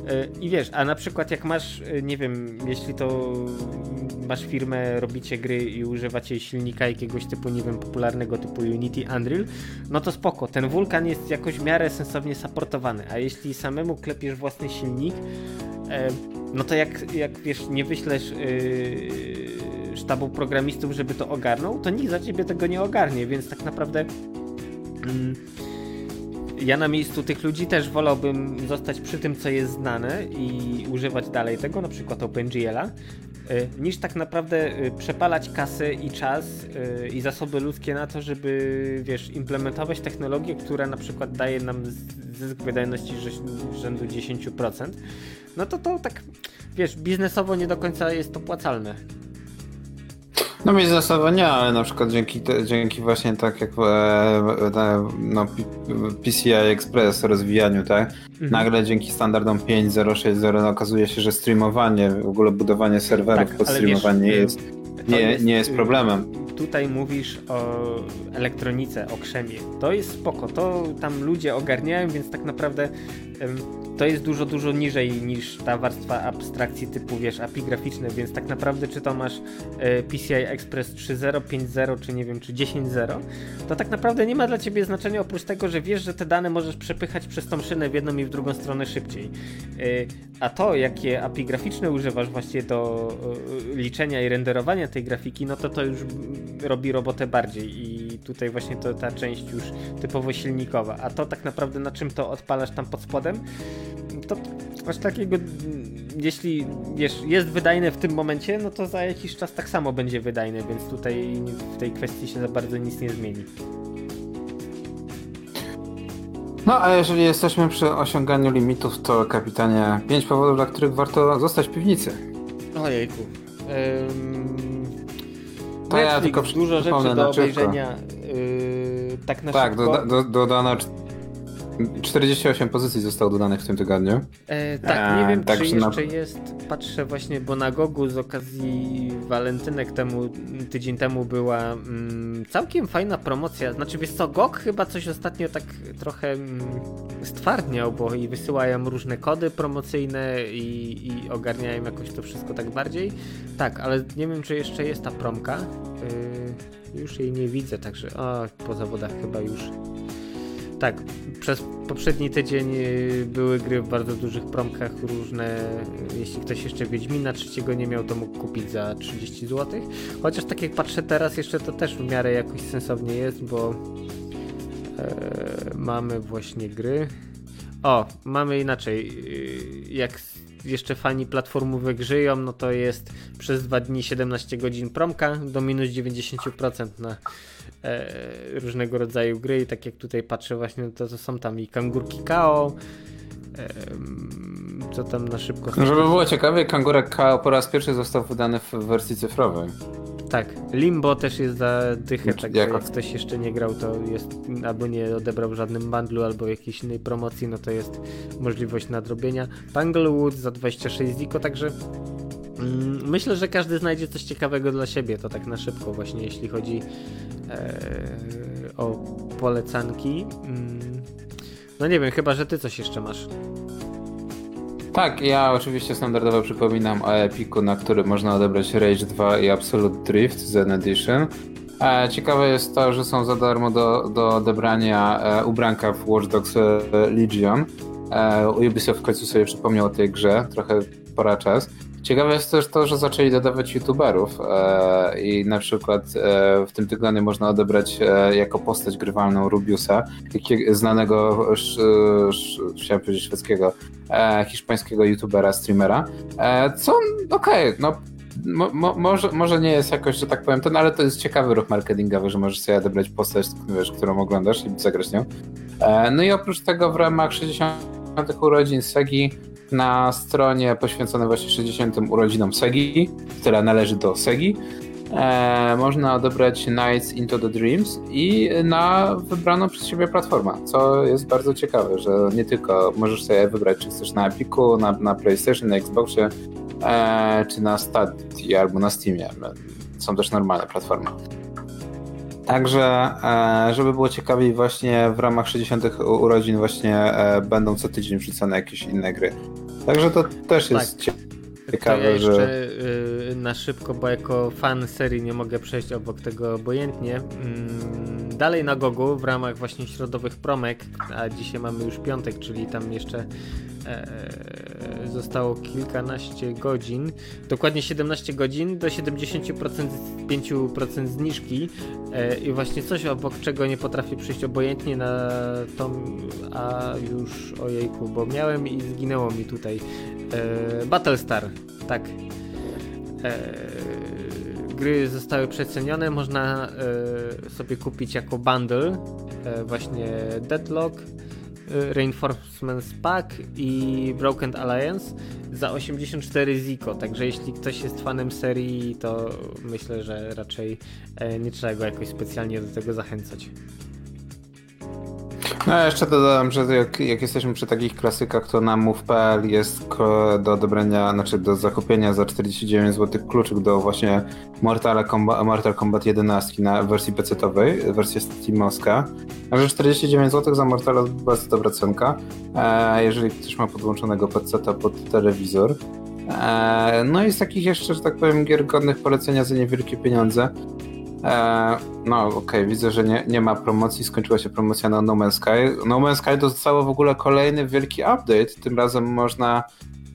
Yy, I wiesz, a na przykład jak masz, nie wiem, jeśli to masz firmę, robicie gry i używacie silnika jakiegoś typu, nie wiem, popularnego typu Unity, Unreal, no to spoko. Ten Vulkan jest jakoś w miarę sensownie supportowany, a jeśli samemu klepiesz własny silnik, no to jak, jak wiesz, nie wyślesz yy, sztabu programistów, żeby to ogarnął, to nikt za ciebie tego nie ogarnie, więc tak naprawdę. Yy, ja na miejscu tych ludzi też wolałbym zostać przy tym, co jest znane i używać dalej tego, na przykład OpenGL-a, Y, niż tak naprawdę y, przepalać kasę i czas y, i zasoby ludzkie na to, żeby wiesz, implementować technologię, która na przykład daje nam zysk wydajności rzędu 10%, no to to tak, wiesz, biznesowo nie do końca jest opłacalne. No biznesowo nie, ale na przykład dzięki, dzięki właśnie tak jak e, e, no, PCI Express rozwijaniu, tak? Mhm. Nagle dzięki standardom 5.0.6.0 no, okazuje się, że streamowanie, w ogóle budowanie serwerów tak, pod streamowanie wiesz, jest, nie, jest, nie jest problemem. Tutaj mówisz o elektronice, o krzemie. To jest spoko, to tam ludzie ogarniają, więc tak naprawdę to jest dużo, dużo niżej niż ta warstwa abstrakcji typu, wiesz, API graficzne, więc tak naprawdę czy to masz e, PCI Express 3.0, 5.0, czy nie wiem, czy 10.0, to tak naprawdę nie ma dla ciebie znaczenia oprócz tego, że wiesz, że te dane możesz przepychać przez tą szynę w jedną i w drugą stronę szybciej. E, a to, jakie API graficzne używasz właśnie do e, liczenia i renderowania tej grafiki, no to to już robi robotę bardziej i tutaj właśnie to ta część już typowo silnikowa. A to tak naprawdę na czym to odpalasz tam pod spodem, to aż takiego, jeśli wiesz, jest wydajne w tym momencie, no to za jakiś czas tak samo będzie wydajne, więc tutaj w tej kwestii się za bardzo nic nie zmieni. No, a jeżeli jesteśmy przy osiąganiu limitów, to kapitanie, pięć powodów, dla których warto zostać w piwnicy. Ojejku. Ym... To Netflix, ja tylko dużo rzeczy do obejrzenia. Yy, tak na tak, szybko. do, do, dodano 48 pozycji zostało dodanych w tym tygodniu. E, tak, nie wiem, tak, czy jeszcze na... jest. Patrzę właśnie, bo na Gogu z okazji walentynek temu, tydzień temu była mm, całkiem fajna promocja. Znaczy, wiesz co, GOG chyba coś ostatnio tak trochę mm, stwardniał, bo i wysyłają różne kody promocyjne i, i ogarniają jakoś to wszystko tak bardziej. Tak, ale nie wiem, czy jeszcze jest ta promka. Yy, już jej nie widzę, także o, po zawodach chyba już tak, przez poprzedni tydzień y, były gry w bardzo dużych promkach różne. Jeśli ktoś jeszcze Wiedźmina trzeciego nie miał, to mógł kupić za 30 zł. Chociaż tak jak patrzę teraz, jeszcze to też w miarę jakoś sensownie jest, bo e, mamy właśnie gry. O, mamy inaczej. Y, jak jeszcze fani platformówek żyją, no to jest przez dwa dni 17 godzin promka do minus 90% na e, różnego rodzaju gry i tak jak tutaj patrzę właśnie, to, to są tam i kangurki KO, co tam na szybko... Żeby było ciekawie, kangurek KO po raz pierwszy został wydany w wersji cyfrowej. Tak, Limbo też jest za dychę, znaczy, tak jak ktoś jeszcze nie grał, to jest albo nie odebrał w żadnym bundlu, albo jakiejś innej promocji, no to jest możliwość nadrobienia. Tanglewood za 26 ziko, także mm, myślę, że każdy znajdzie coś ciekawego dla siebie, to tak na szybko właśnie, jeśli chodzi e, o polecanki. Mm, no nie wiem, chyba, że ty coś jeszcze masz. Tak, ja oczywiście standardowo przypominam o Epiku, na którym można odebrać Rage 2 i Absolute Drift Zen Edition. E, ciekawe jest to, że są za darmo do, do odebrania e, ubranka w Watch Dogs e, Legion. Ubisoft w końcu sobie przypomniał o tej grze, trochę pora czas. Ciekawe jest też to, że zaczęli dodawać youtuberów e, i na przykład e, w tym tygodniu można odebrać e, jako postać grywalną Rubiusa, znanego, chciałem powiedzieć szwedzkiego, e, hiszpańskiego youtubera, streamera, e, co okej, okay, no Mo, mo, może, może nie jest jakoś, że tak powiem, ten, ale to jest ciekawy ruch marketingowy, że możesz sobie odebrać postać, wiesz, którą oglądasz i zagrać nią. E, no i oprócz tego w ramach 60 urodzin Segi na stronie poświęconej właśnie 60. urodzinom Segi, która należy do Segi, e, można odebrać Nights into the Dreams i na wybraną przez siebie platformę, co jest bardzo ciekawe, że nie tylko możesz sobie wybrać, czy chcesz na Epiku, na, na PlayStation, na Xboxie, e, czy na Stadia albo na Steamie. Są też normalne platformy. Także, e, żeby było ciekawiej, właśnie w ramach 60. urodzin właśnie e, będą co tydzień wrzucane jakieś inne gry. Także to też jest tak. ciekawe, to ja jeszcze, że... Y, na szybko, bo jako fan serii nie mogę przejść obok tego obojętnie. Mm, dalej na Gogu w ramach właśnie środowych promek, a dzisiaj mamy już piątek, czyli tam jeszcze e, zostało kilkanaście godzin, dokładnie 17 godzin do 70% 5% zniżki. E, i właśnie coś obok czego nie potrafię przyjść obojętnie na tą, a już ojejku, bo miałem i zginęło mi tutaj e, Battlestar, tak. E, gry zostały przecenione, można e, sobie kupić jako bundle e, właśnie Deadlock, e, Reinforcements Pack i Broken Alliance za 84 Ziko, także jeśli ktoś jest fanem serii, to myślę, że raczej nie trzeba go jakoś specjalnie do tego zachęcać. No jeszcze dodałem, że jak, jak, jesteśmy przy takich klasykach, to na move.pl jest do odebrania, znaczy do zakupienia za 49 zł kluczyk do właśnie Mortal Kombat, Mortal Kombat 11 na wersji PC-owej, wersja Steamowska. A że 49 zł za Mortal bardzo dobra cenka, e, jeżeli ktoś ma podłączonego PC-a pod telewizor. E, no i z takich jeszcze, że tak powiem, gier godnych polecenia za niewielkie pieniądze. E, no okej, okay. widzę, że nie, nie ma promocji, skończyła się promocja na No Man's Sky. No Man's Sky dostało w ogóle kolejny wielki update, tym razem można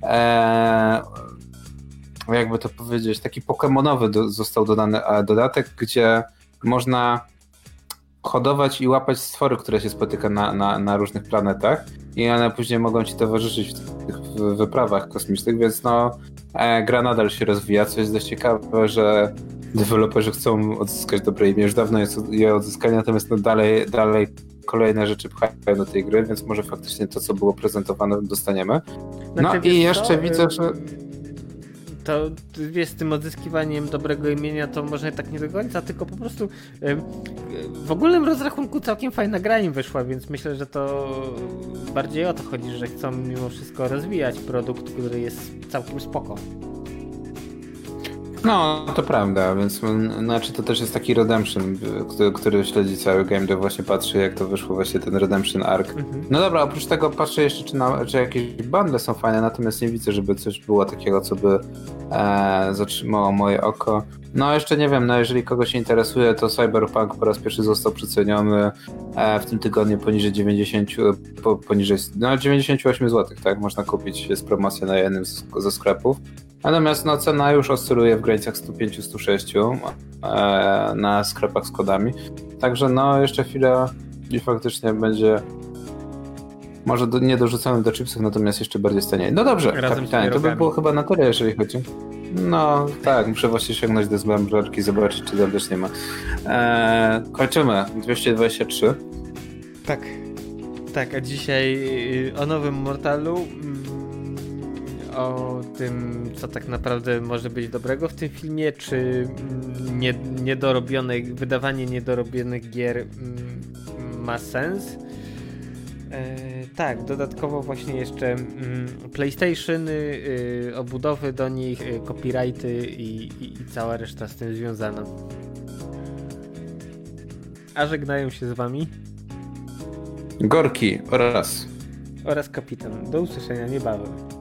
e, jakby to powiedzieć, taki pokemonowy do, został dodany dodatek, gdzie można hodować i łapać stwory, które się spotyka na, na, na różnych planetach i one później mogą ci towarzyszyć w tych wyprawach kosmicznych, więc no e, gra nadal się rozwija, co jest dość ciekawe, że deweloperzy chcą odzyskać dobre imię, już dawno jest je odzyskanie, natomiast no dalej, dalej kolejne rzeczy pchają do tej gry, więc może faktycznie to, co było prezentowane, dostaniemy. No znaczy, i jeszcze co? widzę, że to wiesz, z tym odzyskiwaniem dobrego imienia to może tak nie do końca, tylko po prostu w ogólnym rozrachunku całkiem fajna gra im wyszła, więc myślę, że to bardziej o to chodzi, że chcą mimo wszystko rozwijać produkt, który jest całkiem spoko. No, to prawda, więc znaczy to też jest taki redemption, który, który śledzi cały game, dev właśnie patrzy jak to wyszło właśnie ten redemption arc. Mhm. No dobra, oprócz tego patrzę jeszcze czy, na, czy jakieś bundle są fajne, natomiast nie widzę, żeby coś było takiego, co by e, zatrzymało moje oko. No jeszcze nie wiem, no jeżeli kogoś interesuje, to Cyberpunk po raz pierwszy został przeceniony e, w tym tygodniu poniżej 90, po, poniżej no 98 zł, tak? Można kupić, jest promocja na jednym ze sklepów. Natomiast no, cena już oscyluje w granicach 105-106 e, na sklepach z kodami. Także no jeszcze chwilę i faktycznie będzie może do, nie dorzucamy do chipsów, natomiast jeszcze bardziej stanie. No dobrze, Razem kapitanie, to by było chyba na tyle, jeżeli chodzi. No tak, muszę właśnie sięgnąć do zbęblarki, zobaczyć, czy tam też nie ma. Eee, kończymy. 223. Tak. Tak, a dzisiaj y, o nowym Mortalu o tym, co tak naprawdę może być dobrego w tym filmie, czy nie, niedorobione, wydawanie niedorobionych gier mm, ma sens. E, tak, dodatkowo właśnie jeszcze mm, PlayStation, y, obudowy do nich, y, copyrighty i, i, i cała reszta z tym związana. A żegnają się z wami Gorki oraz oraz kapitan. Do usłyszenia niebawem.